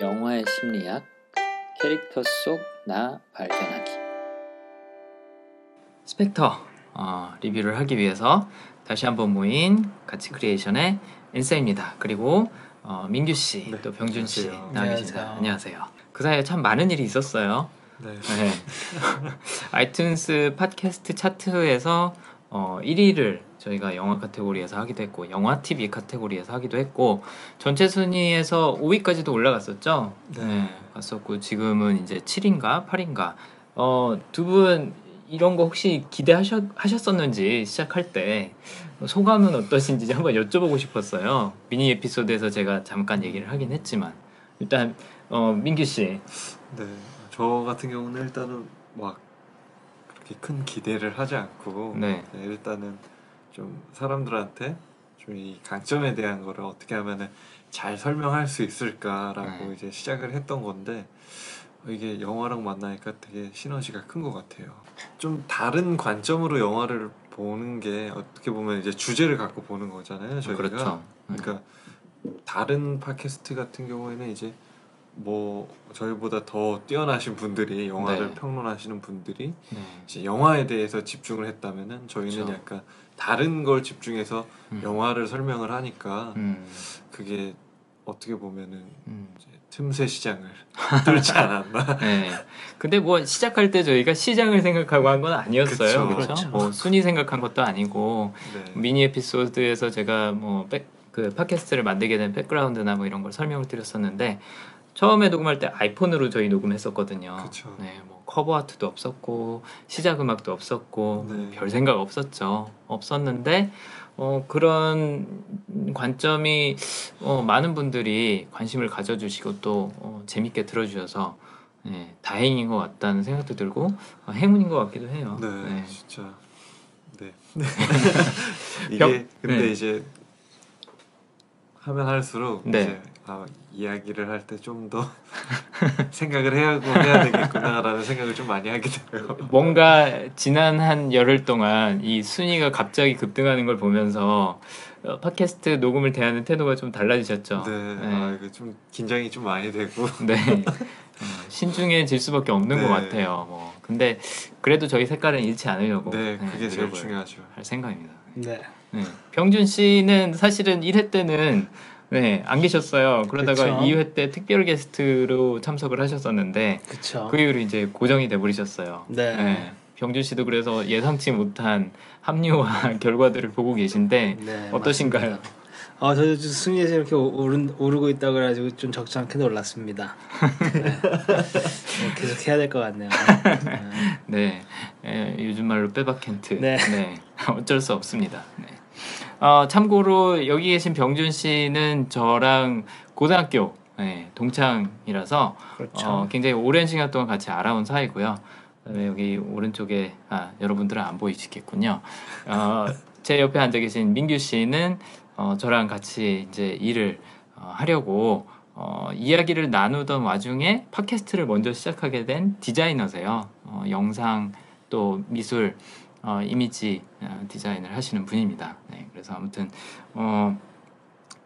영화의 심리학, 캐릭터 속 나 발견하기. 스펙터 어, 리뷰를 하기 위해서 다시 한번 모인 가치 크리에이션의 인사입니다. 그리고 어, 민규 씨, 네, 또 병준 씨 안녕하세요. 나와 계십니다. 안녕하세요. 안녕하세요. 그 사이에 참 많은 일이 있었어요. 네. 네. 아이튠스 팟캐스트 차트에서 어, 1위를 저희가 영화 카테고리에서 하기도 했고 영화 TV 카테고리에서 하기도 했고 전체 순위에서 5위까지도 올라갔었죠. 네. 갔었고 지금은 이제 7인가 8인가 어, 두 분 이런 거 혹시 기대하셨었는지 시작할 때 소감은 어떠신지 한번 여쭤보고 싶었어요. 미니 에피소드에서 제가 잠깐 얘기를 하긴 했지만 일단 어, 민규 씨 네. 저 같은 경우는 일단은 막 그렇게 큰 기대를 하지 않고 네. 네, 일단은 좀 사람들한테 좀 이 강점에 대한 거를 어떻게 하면은 잘 설명할 수 있을까라고 네. 이제 시작을 했던 건데 이게 영화랑 만나니까 되게 시너지가 큰 것 같아요. 좀 다른 관점으로 영화를 보는 게 어떻게 보면 이제 주제를 갖고 보는 거잖아요. 저희가. 그렇죠. 그러니까 다른 팟캐스트 같은 경우에는 이제 뭐 저희보다 더 뛰어나신 분들이 영화를 네. 평론하시는 분들이 네. 이제 영화에 대해서 집중을 했다면은 저희는 그렇죠. 약간 다른 걸 집중해서 음. 영화를 설명을 하니까 음, 그게 어떻게 보면은 음. 틈새 시장을 뚫지 않았나. 네. 근데 뭐 시작할 때 저희가 시장을 생각하고 한 건 아니었어요. 그렇죠? 그렇죠. 뭐 순위 생각한 것도 아니고 네. 미니 에피소드에서 제가 뭐 백, 그 팟캐스트를 만들게 된 백그라운드나 뭐 이런 걸 설명을 드렸었는데 처음에 녹음할 때 아이폰으로 저희 녹음했었거든요. 그쵸. 네, 뭐 커버 아트도 없었고 시작 음악도 없었고 네. 별 생각 없었죠. 없었는데 어, 그런 관점이 어, 많은 분들이 관심을 가져주시고 또 어, 재밌게 들어주셔서 네, 다행인 것 같다는 생각도 들고 어, 행운인 것 같기도 해요. 네, 네. 진짜. 네. 이게 병- 근데 네. 이제 하면 할수록 네. 이제 아, 이야기를 할 때 좀 더 생각을 해야 해야 되겠구나라는 생각을 좀 많이 하게 돼요. 뭔가 지난 한 열흘 동안 이 순위가 갑자기 급등하는 걸 보면서 어, 팟캐스트 녹음을 대하는 태도가 좀 달라지셨죠. 네, 아, 이거 좀 긴장이 좀 많이 되고. 네. 어, 신중해질 수밖에 없는 네. 것 같아요. 뭐 근데 그래도 저희 색깔은 잃지 않으려고 네, 그게 제일 노력을 중요하죠. 할 생각입니다. 네. 네. 병준 씨는 사실은 1회 때는 네, 안 계셨어요. 그러다가 그쵸. 2회 때 특별 게스트로 참석을 하셨었는데 그쵸. 그 이후로 이제 고정이 돼 버리셨어요. 네. 병준 씨도 그래서 예상치 못한 합류와 결과들을 보고 계신데 네, 어떠신가요? 맞습니다. 어, 저도 좀 순위에서 이렇게 오른, 오르고 있다 그래가지고 좀 적잖게 놀랐습니다. 네. 네, 계속 해야 될 것 같네요. 네. 네, 에, 요즘 말로 빼박켄트. 네. 어쩔 수 없습니다. 네. 어, 참고로 여기 계신 병준 씨는 저랑 고등학교 네, 동창이라서 그렇죠. 어, 굉장히 오랜 시간 동안 같이 알아온 사이고요. 그다음에 여기 오른쪽에 아, 여러분들은 안 보이시겠군요. 어, 제 옆에 앉아 계신 민규 씨는 어, 저랑 같이 이제 일을 어, 하려고 어, 이야기를 나누던 와중에 팟캐스트를 먼저 시작하게 된 디자이너세요. 어, 영상 또 미술 어, 이미지 어, 디자인을 하시는 분입니다. 네, 그래서 아무튼 어,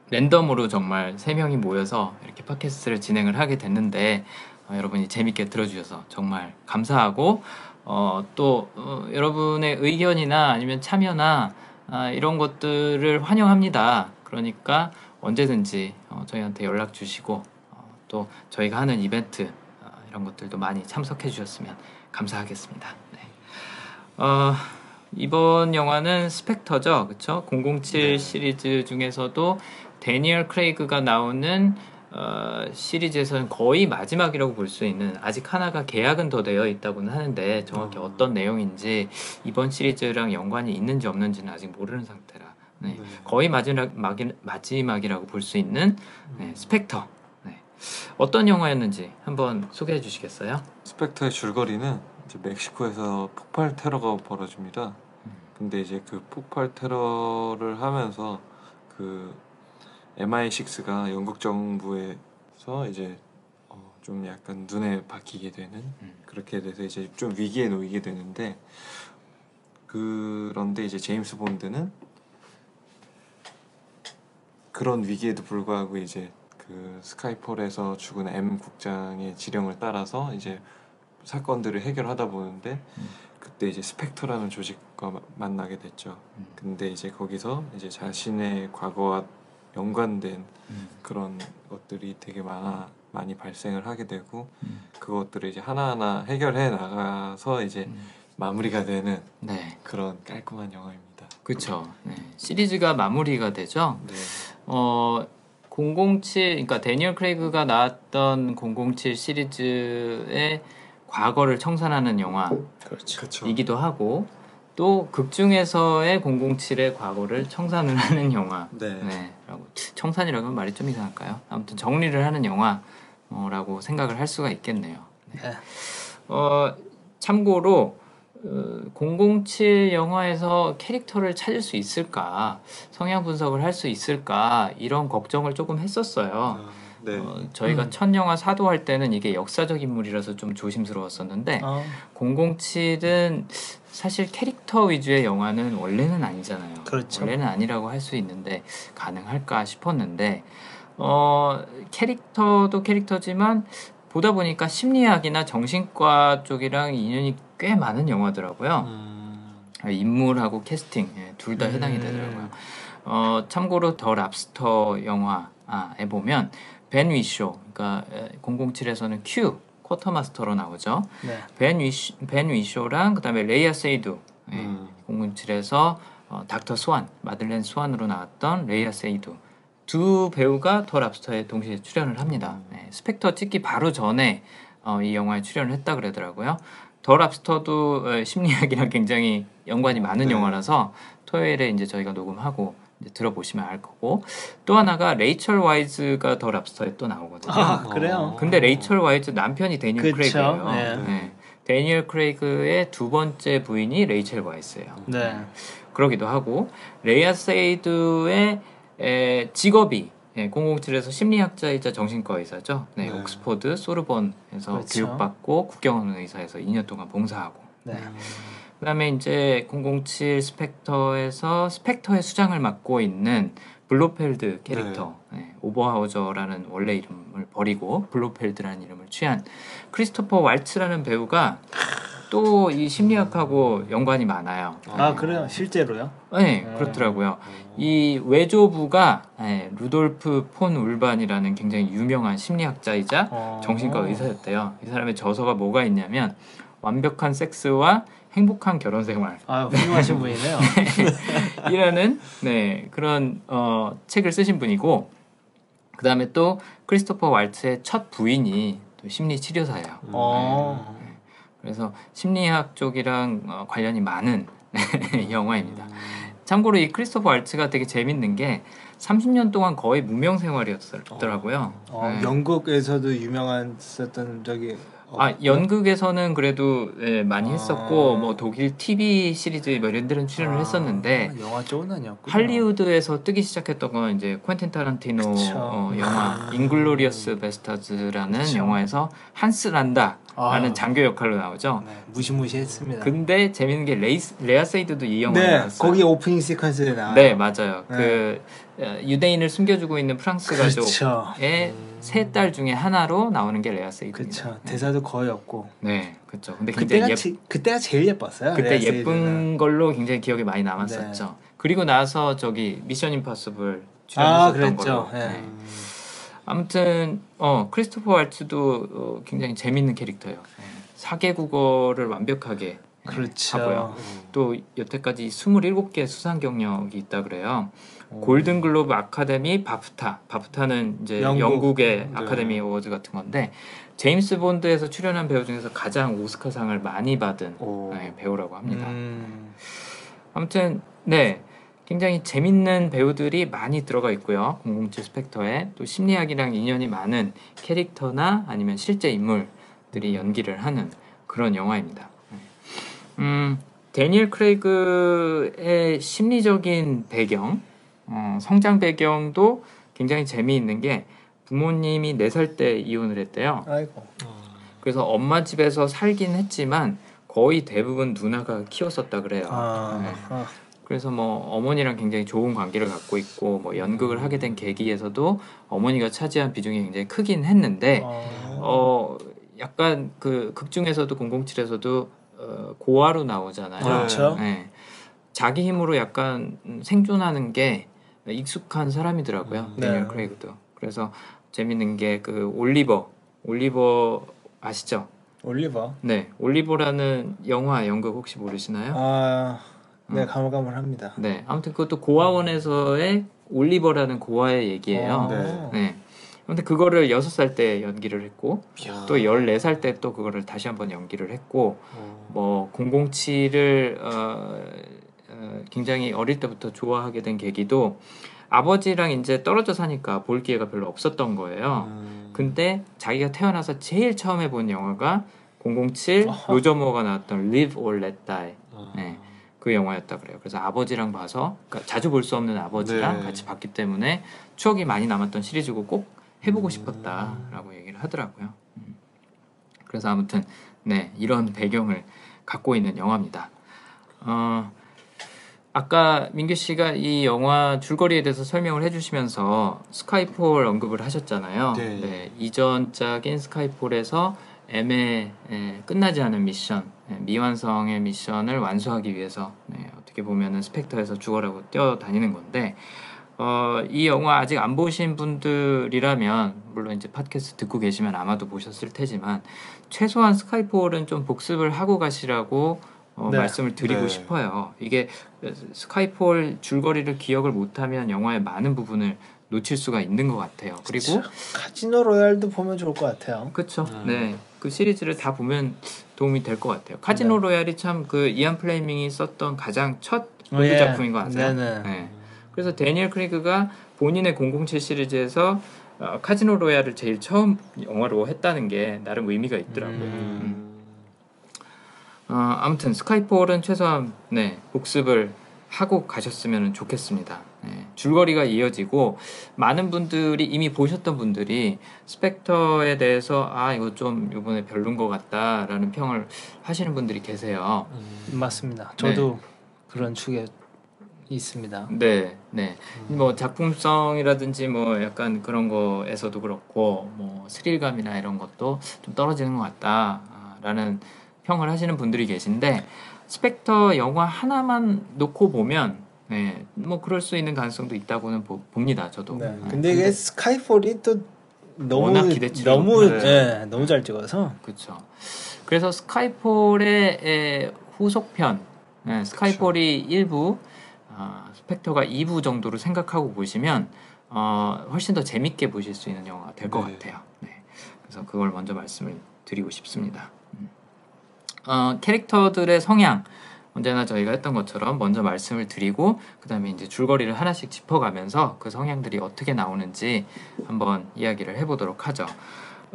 랜덤으로 정말 세 명이 모여서 이렇게 팟캐스트를 진행을 하게 됐는데 어, 여러분이 재밌게 들어주셔서 정말 감사하고 어, 또 어, 여러분의 의견이나 아니면 참여나 아, 이런 것들을 환영합니다. 그러니까 언제든지 어, 저희한테 연락 주시고 어, 또 저희가 하는 이벤트 어, 이런 것들도 많이 참석해 주셨으면 감사하겠습니다. 네. 어, 이번 영화는 스펙터죠, 그렇죠? 007 네. 시리즈 중에서도 데니얼 크레이그가 나오는 어, 시리즈에서는 거의 마지막이라고 볼 수 있는 아직 하나가 계약은 더 되어 있다고는 하는데 정확히 음. 어떤 내용인지 이번 시리즈랑 연관이 있는지 없는지는 아직 모르는 상태라 네. 네. 거의 마지막 마지막 이라고 볼 수 있는 네, 스펙터 네. 어떤 영화였는지 한번 소개해 주시겠어요? 스펙터의 줄거리는 이제 멕시코에서 폭발 테러가 벌어집니다. 근데 이제 그 폭발 테러를 하면서 그 MI6가 영국 정부에서 이제 어, 좀 약간 눈에 박히게 되는 음. 그렇게 돼서 이제 좀 위기에 놓이게 되는데 그런데 이제 제임스 본드는 그런 위기에도 불구하고 이제 그그 스카이폴에서 죽은 M 국장의 지령을 따라서 이제 사건들을 해결하다 보는데 음. 그때 이제 스펙터라는 조직과 마- 만나게 됐죠. 음. 근데 이제 거기서 이제 자신의 과거와 연관된 음. 그런 것들이 되게 많아 많이 발생을 하게 되고 음. 그것들을 이제 하나하나 해결해 나가서 이제 음. 마무리가 되는 네, 그런 깔끔한 영화입니다. 그렇죠. 네. 시리즈가 마무리가 되죠. 네. 어, 007, 그러니까 데니얼 크레이그가 나왔던 007 시리즈의 과거를 청산하는 영화이기도 그렇죠. 하고 또 극중에서의 007의 과거를 청산을 하는 영화. 네. 네, 라고 청산이라고 하면 말이 좀 이상할까요? 아무튼 정리를 하는 영화라고 생각을 할 수가 있겠네요. 네. 어, 참고로 어, 007 영화에서 캐릭터를 찾을 수 있을까, 성향 분석을 할 수 있을까 이런 걱정을 조금 했었어요. 아, 네. 어, 저희가 음. 첫 영화 사도할 때는 이게 역사적 인물이라서 좀 조심스러웠었는데 어, 007은 사실 캐릭터 위주의 영화는 원래는 아니잖아요. 그렇죠. 원래는 아니라고 할 수 있는데 가능할까 싶었는데 어 캐릭터도 캐릭터지만 보다 보니까 심리학이나 정신과 쪽이랑 인연이 꽤 많은 영화더라고요. 음, 인물하고 캐스팅 둘다 해당이 음. 되더라고요. 어 참고로 더 랍스터 영화에 보면 벤 위쇼, 그러니까 007에서는 Q quartermaster로 나오죠. 네. 벤 위쇼, 벤 위쇼랑 그다음에 레이아 세이두 예, 음. 007에서 어, 닥터 스완 마들렌 스완으로 나왔던 레이아 세이두 두 배우가 더 랍스터에 동시에 출연을 합니다. 네, 스펙터 찍기 바로 전에 어, 이 영화에 출연을 했다 그러더라고요. 더 랍스터도 어, 심리학이랑 굉장히 연관이 많은 네. 영화라서 토요일에 이제 저희가 녹음하고 들어보시면 알 거고 또 하나가 레이철 와이즈가 더 랍스터에 또 나오거든요. 아 그래요. 근데 레이철 와이즈 남편이 데니얼 크레이그예요. 네. 네. 데니얼 크레이그의 두 번째 부인이 레이첼 와이스예요. 네. 그러기도 하고 레이아 세이드의 에, 직업이 예, 007에서 심리학자이자 정신과 의사죠. 네, 네. 옥스퍼드 소르본에서 그렇죠. 교육받고 국경없는 의사회에서 2년 동안 봉사하고 네. 그 다음에 이제 007 스펙터에서 스펙터의 수장을 맡고 있는 블로펠드 캐릭터 네, 오버하우저라는 원래 이름을 버리고 블로펠드라는 이름을 취한 크리스토퍼 왈츠라는 배우가 또 이 심리학하고 연관이 많아요. 아 그래요. 실제로요? 네, 음. 그렇더라고요. 이 외조부가 네, 루돌프 폰 울반이라는 굉장히 유명한 심리학자이자 어. 정신과 의사였대요. 이 사람의 저서가 뭐가 있냐면 완벽한 섹스와 행복한 결혼 생활 아 훌륭하신 분이네요. 이라는 네 그런 어, 책을 쓰신 분이고 그 다음에 또 크리스토퍼 왈츠의 첫 부인이 또 심리 치료사예요. 어. 그래서 심리학 쪽이랑 어, 관련이 많은 영화입니다. 참고로 이 크리스토퍼 왈츠가 되게 재밌는 게 30년 동안 거의 무명 생활이었더라고요. 어, 네. 영국에서도 유명한 썼던 저기 어, 아 연극에서는 그래도 예, 많이 아. 했었고 뭐 독일 TV 시리즈 뭐 이런 데는 출연을 아, 했었는데 영화 쪽은 아니었고 할리우드에서 뜨기 시작했던 건 이제 퀸틴 타란티노 그쵸. 어, 영화 인글로리어스 베스타즈라는 그쵸. 영화에서 한스 란다라는 아. 장교 역할로 나오죠. 네, 무시무시했습니다. 근데 재밌는 게 레이스, 레아 세이드도 이 영화에 네, 나왔어요. 거기 오프닝 시퀀스에 나와요. 네 맞아요. 네. 그 어, 유대인을 숨겨주고 있는 프랑스 그렇죠. 가족의 세 딸 중에 하나로 나오는 게 레아 세이드입니다. 그렇죠. 대사도 거의 없고. 네, 그렇죠. 근데 굉장히 그때가 예, 제, 그때가 제일 예뻤어요. 그때 예쁜 세이드는. 걸로 굉장히 기억에 많이 남았었죠. 네. 그리고 나서 저기 미션 임파서블 아 출연했었던 그랬죠. 걸로. 네. 네. 아무튼 어 크리스토퍼 왈츠도 어, 굉장히 재밌는 캐릭터예요. 네. 사개 국어를 완벽하게 네, 그렇죠. 하고요. 또 여태까지 27개 수상 경력이 있다 그래요. 골든 글로브 아카데미 바프타. 바프타는 이제 영국. 의 네. 아카데미 어워즈 같은 건데 제임스 본드에서 출연한 배우 중에서 가장 오스카상을 많이 받은 오. 네, 배우라고 합니다. 음, 아무튼 네 굉장히 재밌는 배우들이 많이 들어가 있고요 007 스펙터에 또 심리학이랑 인연이 많은 캐릭터나 아니면 실제 인물들이 연기를 하는 그런 영화입니다. 네. 음 데니엘 크레이그의 심리적인 배경, 어, 성장 배경도 굉장히 재미있는 게 부모님이 4살 때 이혼을 했대요. 아이고. 그래서 엄마 집에서 살긴 했지만 거의 대부분 누나가 키웠었다 그래요. 아, 네. 아, 그래서 뭐 어머니랑 굉장히 좋은 관계를 갖고 있고 뭐 연극을 하게 된 계기에서도 어머니가 차지한 비중이 굉장히 크긴 했는데 어, 어 약간 그 극 중에서도 007에서도 어, 고아로 나오잖아요. 그렇죠. 네. 자기 힘으로 약간 음, 생존하는 게 익숙한 사람이더라고요. 음. 데니얼 네. 크레이그도. 그래서 재밌는 게 그 올리버, 올리버 아시죠? 올리버. 네, 올리버라는 영화 연극 혹시 모르시나요? 아, 네 어. 가물가물합니다. 네, 아무튼 그것도 고아원에서의 올리버라는 고아의 얘기예요. 어. 네. 네. 아무튼 그거를 여섯 살때 연기를 했고 이야. 또 14살 때 또 그거를 다시 한번 연기를 했고 어. 뭐 007을 어, 어, 굉장히 어릴 때부터 좋아하게 된 계기도 아버지랑 이제 떨어져 사니까 볼 기회가 별로 없었던 거예요. 음. 근데 자기가 태어나서 제일 처음 해본 영화가 007 어허. 로저 모어가 나왔던 Live or Let Die 아. 네. 그 영화였다 그래요. 그래서 아버지랑 봐서 그러니까 자주 볼 수 없는 아버지랑 네. 같이 봤기 때문에 추억이 많이 남았던 시리즈고 꼭 해보고 음. 싶었다라고 얘기를 하더라고요. 음. 그래서 아무튼 네 이런 배경을 갖고 있는 영화입니다. 어, 아까 민규 씨가 이 영화 줄거리에 대해서 설명을 해주시면서 스카이폴 언급을 하셨잖아요. 네. 이전작인 스카이폴에서 애매 에, 끝나지 않은 미션, 에, 미완성의 미션을 완수하기 위해서 네, 어떻게 보면은 스펙터에서 죽어라고 뛰어다니는 건데 어, 이 영화 아직 안 보신 분들이라면 물론 이제 팟캐스트 듣고 계시면 아마도 보셨을 테지만 최소한 스카이폴은 좀 복습을 하고 가시라고 어, 네. 말씀을 드리고 네. 싶어요. 이게 스카이폴 줄거리를 기억을 못하면 영화의 많은 부분을 놓칠 수가 있는 것 같아요. 그리고 카지노 로얄도 보면 좋을 것 같아요. 그렇죠. 음. 네, 그 시리즈를 다 보면 도움이 될 것 같아요. 카지노 로얄이 참 그 이안 플레이밍이 썼던 가장 첫 본드 예. 작품인 것 같아요. 네네. 네. 그래서 데니얼 크레이그가 본인의 007 시리즈에서 어, 카지노 로얄을 제일 처음 영화로 했다는 게 나름 의미가 있더라고요. 음. 어, 아무튼 스카이폴은 최소한 네, 복습을 하고 가셨으면 좋겠습니다. 네, 줄거리가 이어지고 많은 분들이 이미 보셨던 분들이 스펙터에 대해서 아 이거 좀 이번에 별론 것 같다라는 평을 하시는 분들이 계세요. 음. 맞습니다. 저도 그런 축에 있습니다. 네, 네. 뭐 작품성이라든지 뭐 약간 그런 거에서도 그렇고 뭐 스릴감이나 이런 것도 좀 떨어지는 것 같다라는 평을 하시는 분들이 계신데 스펙터 영화 하나만 놓고 보면 네, 뭐 그럴 수 있는 가능성도 있다고는 보, 봅니다. 저도. 네. 네. 근데 이게 스카이폴이 또 너무. 너무 네. 예, 너무 잘 찍어서 그렇죠. 그래서 스카이폴의 에, 후속편, 네, 스카이폴이 1부, 아, 스펙터가 2부 정도로 생각하고 보시면 어, 훨씬 더 재밌게 보실 수 있는 영화가 될것 네. 같아요. 네. 그래서 그걸 먼저 말씀을 드리고 싶습니다. 음. 어, 캐릭터들의 성향 언제나 저희가 했던 것처럼 먼저 말씀을 드리고 그 다음에 이제 줄거리를 하나씩 짚어가면서 그 성향들이 어떻게 나오는지 한번 이야기를 해보도록 하죠.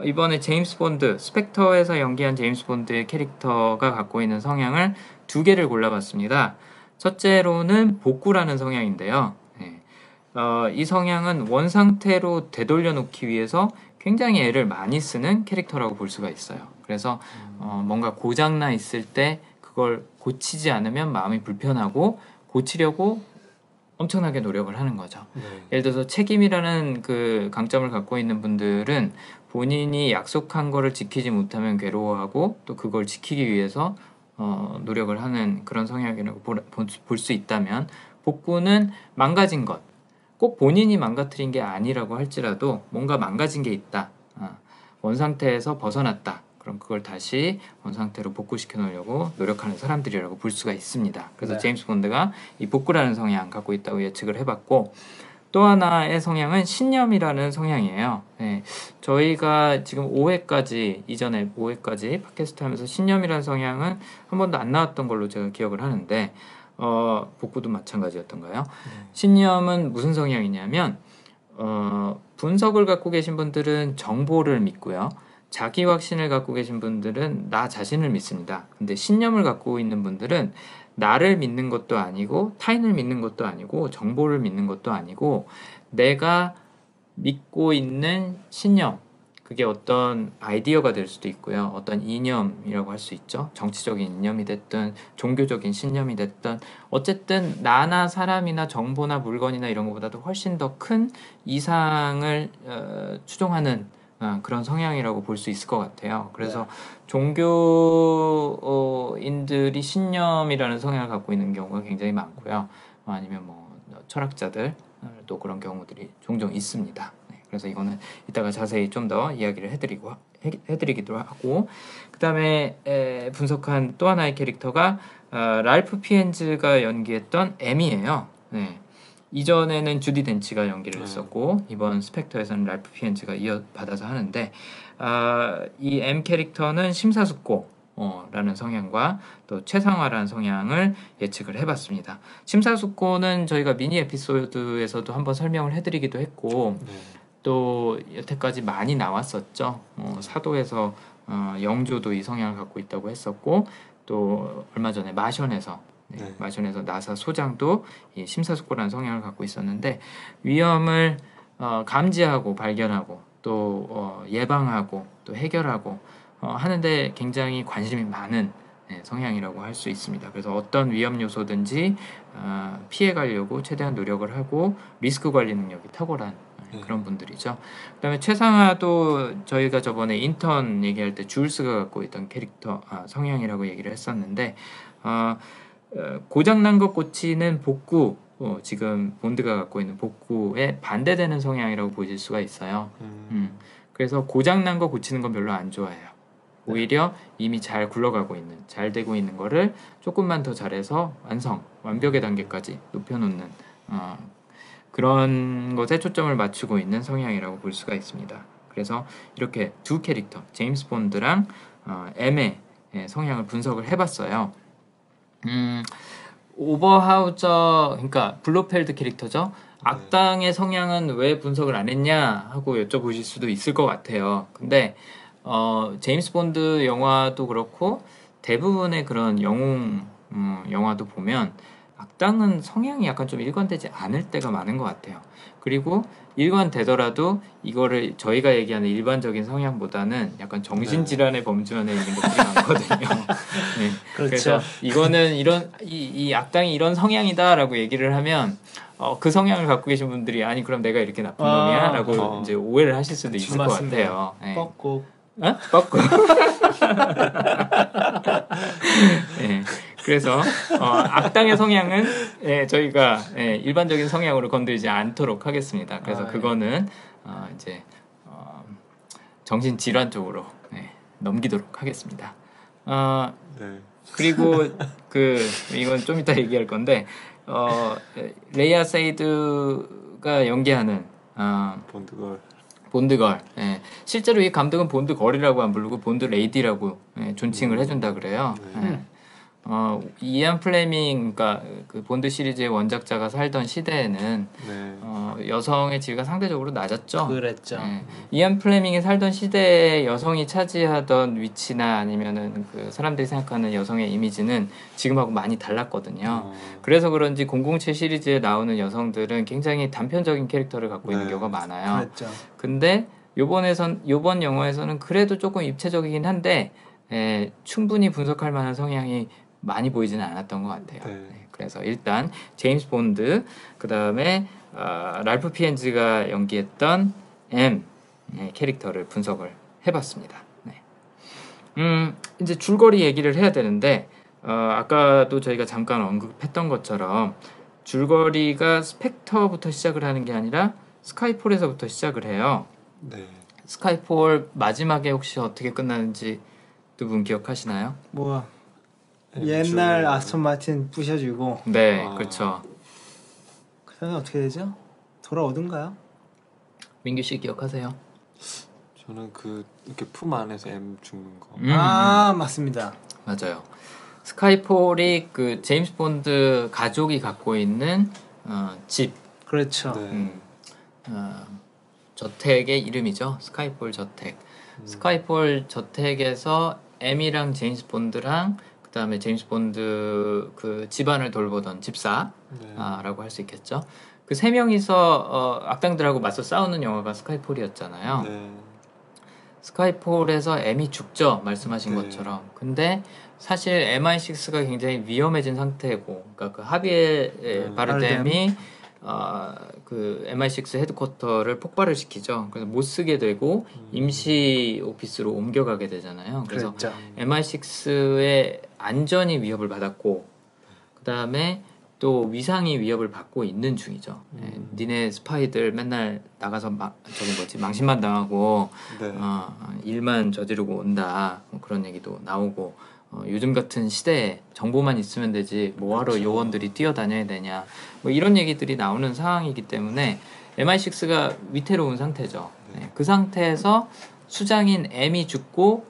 이번에 제임스 본드 스펙터에서 연기한 제임스 본드의 캐릭터가 갖고 있는 성향을 두 개를 골라봤습니다. 첫째로는 복구라는 성향인데요. 네. 어, 이 성향은 원 상태로 되돌려 놓기 위해서 굉장히 애를 많이 쓰는 캐릭터라고 볼 수가 있어요. 그래서 어, 뭔가 고장나 있을 때 그걸 고치지 않으면 마음이 불편하고 고치려고 엄청나게 노력을 하는 거죠. 네. 예를 들어서 책임이라는 그 강점을 갖고 있는 분들은 본인이 약속한 거를 지키지 못하면 괴로워하고 또 그걸 지키기 위해서 어, 노력을 하는 그런 성향이라고 볼 수 있다면 복구는 망가진 것, 꼭 본인이 망가뜨린 게 아니라고 할지라도 뭔가 망가진 게 있다. 아, 원 상태에서 벗어났다. 그럼 그걸 다시 원 상태로 복구시켜 놓으려고 노력하는 사람들이라고 볼 수가 있습니다. 그래서 네. 제임스 본드가 이 복구라는 성향 갖고 있다고 예측을 해봤고 또 하나의 성향은 신념이라는 성향이에요. 네, 저희가 지금 5회까지 이전에 5회까지 팟캐스트 하면서 신념이라는 성향은 한 번도 안 나왔던 걸로 제가 기억을 하는데 어, 복구도 마찬가지였던가요? 신념은 무슨 성향이냐면 어, 분석을 갖고 계신 분들은 정보를 믿고요. 자기 확신을 갖고 계신 분들은 나 자신을 믿습니다. 근데 신념을 갖고 있는 분들은 나를 믿는 것도 아니고 타인을 믿는 것도 아니고 정보를 믿는 것도 아니고 내가 믿고 있는 신념 그게 어떤 아이디어가 될 수도 있고요. 어떤 이념이라고 할 수 있죠. 정치적인 이념이 됐든 종교적인 신념이 됐든 어쨌든 나나 사람이나 정보나 물건이나 이런 것보다도 훨씬 더 큰 이상을 어, 추종하는 어, 그런 성향이라고 볼 수 있을 것 같아요. 그래서 종교인들이 신념이라는 성향을 갖고 있는 경우가 굉장히 많고요. 어, 아니면 뭐 철학자들도 그런 경우들이 종종 있습니다. 네, 그래서 이거는 이따가 자세히 좀 더 이야기를 해드리고 해, 해드리기도 하고 그 다음에 분석한 또 하나의 캐릭터가 어, 랄프 피엔즈가 연기했던 M이에요. 네. 이전에는 주디 덴치가 연기를 했었고 이번 스펙터에서는 랄프 피엔즈가 이어받아서 하는데 아, 이 M 캐릭터는 심사숙고라는 성향과 또 최상화라는 성향을 예측을 해봤습니다. 심사숙고는 저희가 미니 에피소드에서도 한번 설명을 해드리기도 했고 네. 또 여태까지 많이 나왔었죠. 어, 사도에서 어, 영조도 이 성향을 갖고 있다고 했었고 또 얼마 전에 마션에서 네, 네. 마션에서 나사 소장도 이 심사숙고라는 성향을 갖고 있었는데 위험을 어, 감지하고 발견하고 또 어, 예방하고 또 해결하고 어, 하는데 굉장히 관심이 많은 네, 성향이라고 할 수 있습니다. 그래서 어떤 위험 요소든지 어, 피해 가려고 최대한 노력을 하고 리스크 관리 능력이 탁월한 네, 네. 그런 분들이죠. 그다음에 최상화도 저희가 저번에 인턴 얘기할 때 줄스가 갖고 있던 캐릭터 아, 성향이라고 얘기를 했었는데 어, 어, 고장난 것 고치는 복구 어, 지금 본드가 갖고 있는 복구에 반대되는 성향이라고 보실 수가 있어요. 음, 음, 그래서 고장난 거 고치는 건 별로 안 좋아해요. 오히려 이미 잘 굴러가고 있는, 잘 되고 있는 거를 조금만 더 잘해서 완성, 완벽의 단계까지 높여놓는 어, 그런 것에 초점을 맞추고 있는 성향이라고 볼 수가 있습니다. 그래서 이렇게 두 캐릭터, 제임스 본드랑 어, M의 예, 성향을 분석을 해봤어요. 음, 오버하우저, 그러니까 블로펠드 캐릭터죠. 악당의 성향은 왜 분석을 안 했냐 하고 여쭤보실 수도 있을 것 같아요. 근데 어, 제임스 본드 영화도 그렇고 대부분의 그런 영웅 음, 영화도 보면 악당은 성향이 약간 좀 일관되지 않을 때가 많은 것 같아요. 그리고 일관되더라도 이거를 저희가 얘기하는 일반적인 성향보다는 약간 정신질환의 범주안에 있는 것들이 많거든요. 네. 그렇죠. 그래서 이거는 이런 이, 이 악당이 이런 성향이다라고 얘기를 하면 어, 그 성향을 갖고 계신 분들이 아니 그럼 내가 이렇게 나쁜 아, 놈이야라고 어. 이제 오해를 하실 수도 있을 것. 같아요. 네. 꺾고 어? 꺾고. 예. 그래서 어, 악당의 성향은 예, 저희가 예, 일반적인 성향으로 건드리지 않도록 하겠습니다. 그래서 아, 예. 그거는 어, 이제 어, 정신 질환 쪽으로 예, 넘기도록 하겠습니다. 어, 네. 그리고 그 이건 좀 이따 얘기할 건데 어, 레이아 세이드가 연기하는 어, 본드걸. 본드걸. 예. 실제로 이 감독은 본드걸이라고 안 부르고 본드 레이디라고 예, 존칭을 해준다 그래요. 네. 예. 어, 이안 플레밍, 그러니까 그 본드 시리즈의 원작자가 살던 시대에는 네. 어, 여성의 지위가 상대적으로 낮았죠. 그랬죠. 예. 이안 플레밍이 살던 시대에 여성이 차지하던 위치나 아니면은 그 사람들이 생각하는 여성의 이미지는 지금하고 많이 달랐거든요. 어, 그래서 그런지 007 시리즈에 나오는 여성들은 굉장히 단편적인 캐릭터를 갖고 있는 네. 경우가 많아요. 그랬죠. 근데 요번에선 요번 영화에서는 그래도 조금 입체적이긴 한데 에, 충분히 분석할 만한 성향이 많이 보이지는 않았던 것 같아요. 네. 네, 그래서 일단 제임스 본드 그 다음에 어, 랄프 피엔즈가 연기했던 M 네, 캐릭터를 분석을 해봤습니다. 네. 음 이제 줄거리 얘기를 해야 되는데 어, 아까도 저희가 잠깐 언급했던 것처럼 줄거리가 스펙터부터 시작을 하는 게 아니라 스카이폴에서부터 시작을 해요. 네. 스카이폴 마지막에 혹시 어떻게 끝나는지 두 분 기억하시나요? 뭐 네, 옛날 줄- 아스톤 마틴 부셔주고 네, 아. 그렇죠. 그 다음에 어떻게 되죠? 돌아오던가요? 민규 씨 기억하세요? 저는 그 이렇게 품 안에서 M 죽는 거. 음, 아 맞습니다. 맞아요. 스카이폴이 그 제임스 본드 가족이 갖고 있는 어, 집, 그렇죠. 네. 음, 어, 저택의 이름이죠. 스카이폴 저택. 음. 스카이폴 저택에서 M이랑 제임스 본드랑 그 다음에 제임스 본드 그 집안을 돌보던 집사라고 네. 할수 있겠죠. 그 세 명이서 어, 악당들하고 맞서 싸우는 영화가 스카이폴이었잖아요. 네. 스카이폴에서 M이 죽죠 말씀하신 네. 것처럼 근데 사실 MI6가 굉장히 위험해진 상태고 그러니까 그 하비에 음, 바르뎀이 어, 그 MI6 헤드쿼터를 폭발을 시키죠 그래서 못 쓰게 되고 임시 오피스로 옮겨가게 되잖아요 그래서 그랬죠. MI6의 안전이 위협을 받았고 그 다음에 또 위상이 위협을 받고 있는 중이죠. 예, 음. 니네 스파이들 맨날 나가서 막 저기 뭐지 망신만 당하고 네. 어, 일만 저지르고 온다 뭐 그런 얘기도 나오고 어, 요즘 같은 시대에 정보만 있으면 되지 뭐하러 그렇죠. 요원들이 뛰어다녀야 되냐 뭐 이런 얘기들이 나오는 상황이기 때문에 MI6가 위태로운 상태죠. 네, 그 상태에서 수장인 M이 죽고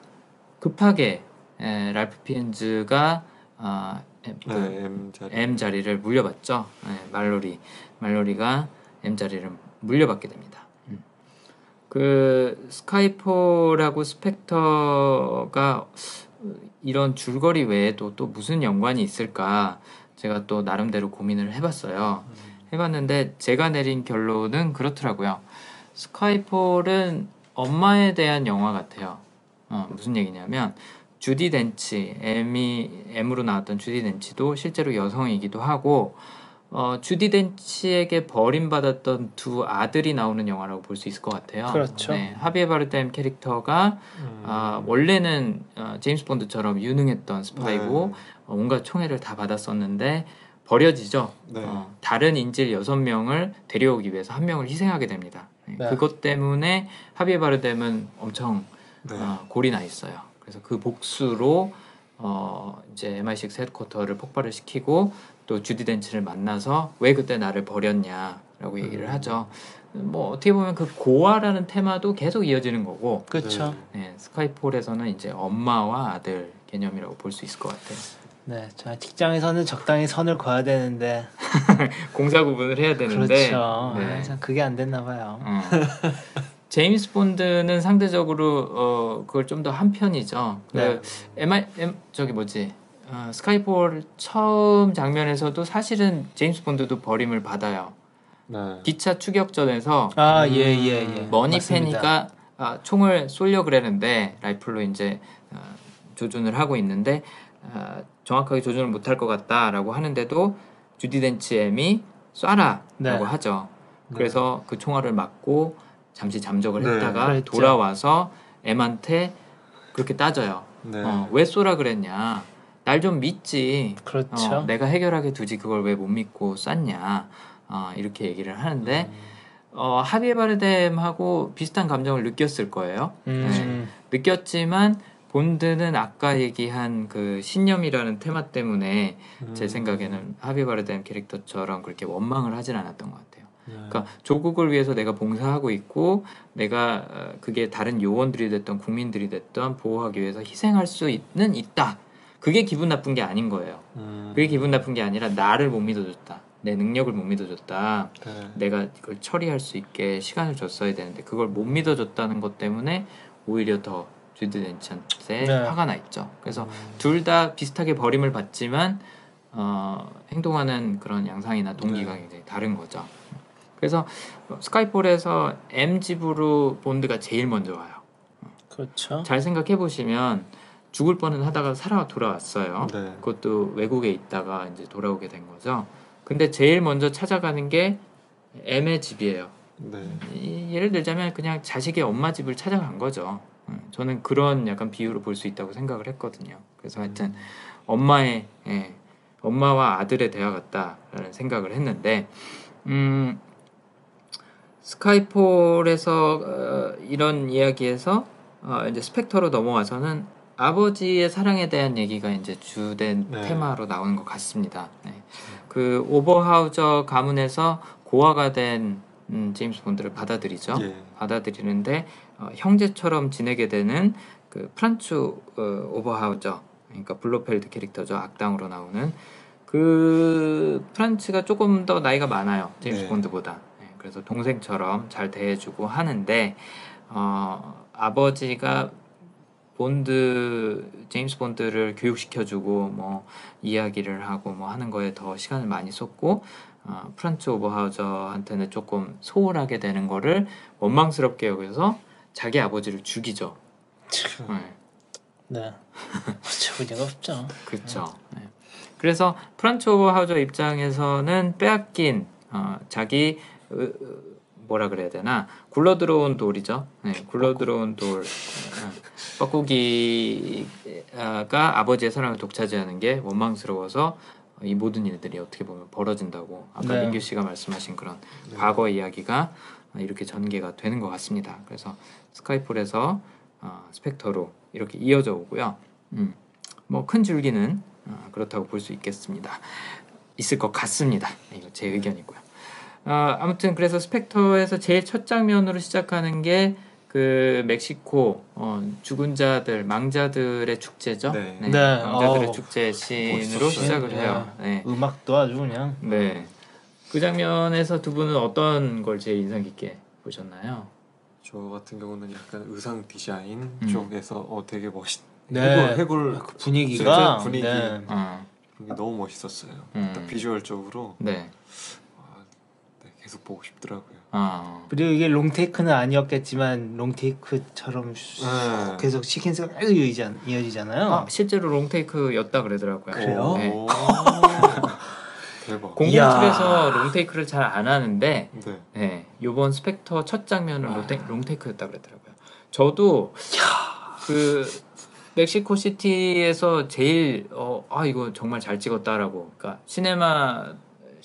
급하게 에, 랄프 피엔즈가 아, 에, 그 네, M 자리. M 자리를 물려받죠. 네, 말로리 말로리가 M 자리를 물려받게 됩니다. 음. 그 스카이폴하고 스펙터가 이런 줄거리 외에도 또 무슨 연관이 있을까 제가 또 나름대로 고민을 해봤어요. 해봤는데 제가 내린 결론은 그렇더라고요. 스카이폴은 엄마에 대한 영화 같아요. 어, 무슨 얘기냐면 주디 덴치, M이 M으로 나왔던 주디 덴치도 실제로 여성이기도 하고 어, 주디 덴치에게 버림받았던 두 아들이 나오는 영화라고 볼 수 있을 것 같아요. 그렇죠. 네, 하비에 바르뎀 캐릭터가 음. 아, 원래는 어, 제임스 본드처럼 유능했던 스파이고 네. 어, 온갖 총애를 다 받았었는데 버려지죠. 네. 어, 다른 인질 여섯 명을 데려오기 위해서 한 명을 희생하게 됩니다. 네, 네. 그것 때문에 하비에 바르뎀은 엄청 네. 어, 골이 나 있어요. 그래서 그 복수로 어, 이제 MI6 헤드쿼터를 폭발을 시키고 또 주디 덴치를 만나서 왜 그때 나를 버렸냐라고 얘기를 음. 하죠. 뭐 어떻게 보면 그 고아라는 테마도 계속 이어지는 거고 그렇죠. 네, 스카이폴에서는 이제 엄마와 아들 개념이라고 볼 수 있을 것 같아요. 네, 자 직장에서는 적당히 선을 그어야 되는데 공사 구분을 해야 되는데 그렇죠. 네. 아, 참 그게 안 됐나 봐요. 어. 제임스 본드는 상대적으로 어, 그걸 좀 더 한 편이죠. 그 네. MI M 저기 뭐지 어, 스카이폴 처음 장면에서도 사실은 제임스 본드도 버림을 받아요. 네. 기차 추격전에서 아, 예, 예, 예. 음, 머니 맞습니다. 페니가 아, 총을 쏠려 그랬는데 라이플로 이제 어, 조준을 하고 있는데 아, 정확하게 조준을 못할 것 같다라고 하는데도 주디 덴치 M이 쏴라라고 네. 하죠. 네. 그래서 그 총알을 맞고 잠시 잠적을 네. 했다가. 돌아와서 M한테 그렇게 따져요. 네. 어, 왜 쏘라 그랬냐? 날 좀 믿지. 그렇죠. 어, 내가 해결하게 두지 그걸 왜 못 믿고 쐈냐? 어, 이렇게 얘기를 하는데 어, 하비에 바르뎀하고 비슷한 감정을 느꼈을 거예요. 음, 느꼈지만 본드는 아까 얘기한 그 신념이라는 테마 때문에 제 음. 생각에는 하비에 바르뎀 캐릭터처럼 그렇게 원망을 하진 않았던 것 같아요. 네. 그러니까 조국을 위해서 내가 봉사하고 있고 내가 어, 그게 다른 요원들이 됐던 국민들이 됐던 보호하기 위해서 희생할 수는 있다. 그게 기분 나쁜 게 아닌 거예요. 음. 그게 기분 나쁜 게 아니라 나를 못 믿어줬다. 내 능력을 못 믿어줬다. 네. 내가 이걸 처리할 수 있게 시간을 줬어야 되는데 그걸 못 믿어줬다는 것 때문에 오히려 더 주드 덴치한테 네. 화가 나 있죠. 그래서 음. 둘다 비슷하게 버림을 받지만 어, 행동하는 그런 양상이나 동기가 네. 굉장히 다른 거죠. 그래서 스카이폴에서 M 집으로 본드가 제일 먼저 와요. 그렇죠. 잘 생각해 보시면 죽을 뻔은 하다가 살아 돌아왔어요. 네. 그것도 외국에 있다가 이제 돌아오게 된 거죠. 근데 제일 먼저 찾아가는 게 M의 집이에요. 네. 이- 예를 들자면 그냥 자식의 엄마 집을 찾아간 거죠. 음, 저는 그런 약간 비유로 볼 수 있다고 생각을 했거든요. 그래서 하여튼 엄마의 예, 엄마와 아들의 대화 같다라는 생각을 했는데 음, 스카이폴에서 어, 이런 이야기에서 어, 이제 스펙터로 넘어와서는 아버지의 사랑에 대한 얘기가 이제 주된 네. 테마로 나오는 것 같습니다. 네. 그 오버하우저 가문에서 고아가 된 음, 제임스 본드를 받아들이죠. 예. 받아들이는데 어, 형제처럼 지내게 되는 그 프란츠 어, 오버하우저 그러니까 블로펠드 캐릭터죠 악당으로 나오는 그 프란츠가 조금 더 나이가 많아요 제임스 네. 본드보다 네, 그래서 동생처럼 잘 대해주고 하는데 어, 아버지가 본드 제임스 본드를 교육시켜주고 뭐 이야기를 하고 뭐 하는 거에 더 시간을 많이 썼고 어, 프란츠 오버하우저한테는 조금 소홀하게 되는 거를 원망스럽게 여기서 자기 아버지를 죽이죠. 네. 네. 어쩔 문제가 없죠. 그렇죠. 네. 그래서 프란초 하우저 입장에서는 빼앗긴 어, 자기 뭐라 그래야 되나 굴러 들어온 돌이죠. 네, 굴러 들어온 돌 어, 뻐꾸기가 아버지의 사랑을 독차지하는 게 원망스러워서 이 모든 일들이 어떻게 보면 벌어진다고 아까 네. 민규 씨가 말씀하신 그런 네. 과거 이야기가 이렇게 전개가 되는 것 같습니다. 그래서 스카이폴에서 어, 스펙터로 이렇게 이어져 오고요. 음, 뭐큰 줄기는 어, 그렇다고 볼 수 있겠습니다. 있을 것 같습니다. 이거 제 의견이고요. 아, 아무튼 그래서 스펙터에서 제일 첫 장면으로 시작하는 게 그 멕시코 어, 죽은 자들, 망자들의 축제죠. 네. 네. 망자들의 어우. 축제 씬으로. 시작을 네. 해요. 네. 음악도 아주 그냥 네. 그 장면에서 두 분은 어떤 걸 제일 인상 깊게 보셨나요? 저 같은 경우는 약간 의상 디자인 음. 쪽에서 어 되게 멋있. 네. 해골 해골 그 분위기가 분위기. 네. 어, 너무 멋있었어요. 음. 비주얼적으로 네. 아, 네, 계속 보고 싶더라고요. 어, 그리고 이게 롱테이크는 아니었겠지만 롱테이크처럼 네. 계속 시퀀스가 계속 이어지잖, 이어지잖아요. 아, 실제로 롱테이크였다 그러더라고요. 그래요? 네. 대박. 공공칠에서 롱테이크를 잘 안 하는데 네. 네, 요번 스펙터 첫 장면은 롱테, 롱테이크였다 그러더라고요. 저도 그 멕시코 시티에서 제일 어, 아 이거 정말 잘 찍었다라고. 그러니까 시네마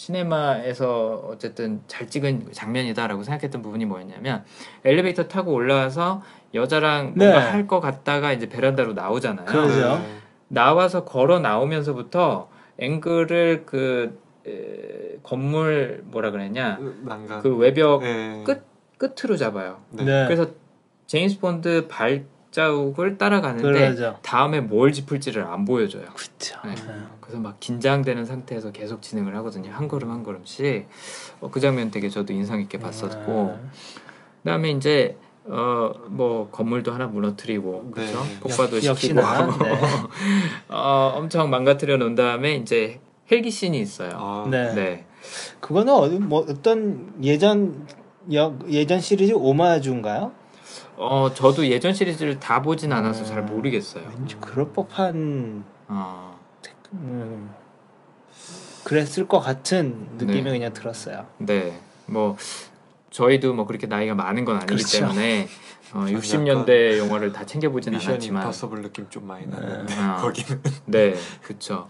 시네마에서 어쨌든 잘 찍은 장면이다라고 생각했던 부분이 뭐였냐면 엘리베이터 타고 올라와서 여자랑 네. 뭔가 할것 같다가 이제 베란다로 나오잖아요. 그러죠. 네. 나와서 걸어 나오면서부터 앵글을 그 에, 건물 뭐라 그랬냐 난간. 그 외벽 네. 끝 끝으로 잡아요. 네. 네. 그래서 제임스 본드 발 자국을 따라가는데 그러죠. 다음에 뭘 짚을지를 안 보여줘요. 그렇죠. 네. 그래서 막 긴장되는 상태에서 계속 진행을 하거든요. 한 걸음 한 걸음씩. 어, 그 장면 되게 저도 인상 깊게 봤었고, 네. 그다음에 이제 어 뭐 건물도 하나 무너뜨리고 네. 그렇죠. 역- 폭파도 시키고 역시나, 하고 네. 어, 엄청 망가뜨려 놓은 다음에 이제 헬기 씬이 있어요. 아, 네. 네. 그거는 뭐 어떤 예전 여, 예전 시리즈 오마주인가요? 어 저도 예전 시리즈를 다 보진 않아서 음. 잘 모르겠어요. 왠지 그럴 법한 어, 음, 그랬을 것 같은 느낌이 네. 그냥 들었어요. 네. 뭐 저희도 뭐 그렇게 나이가 많은 건 아니기 그렇죠. 때문에 어, 저는 60년대 영화를 다 챙겨보진 미션 않았지만 임파서블 느낌 좀 많이 나는 아. 거기는 네, 그렇죠.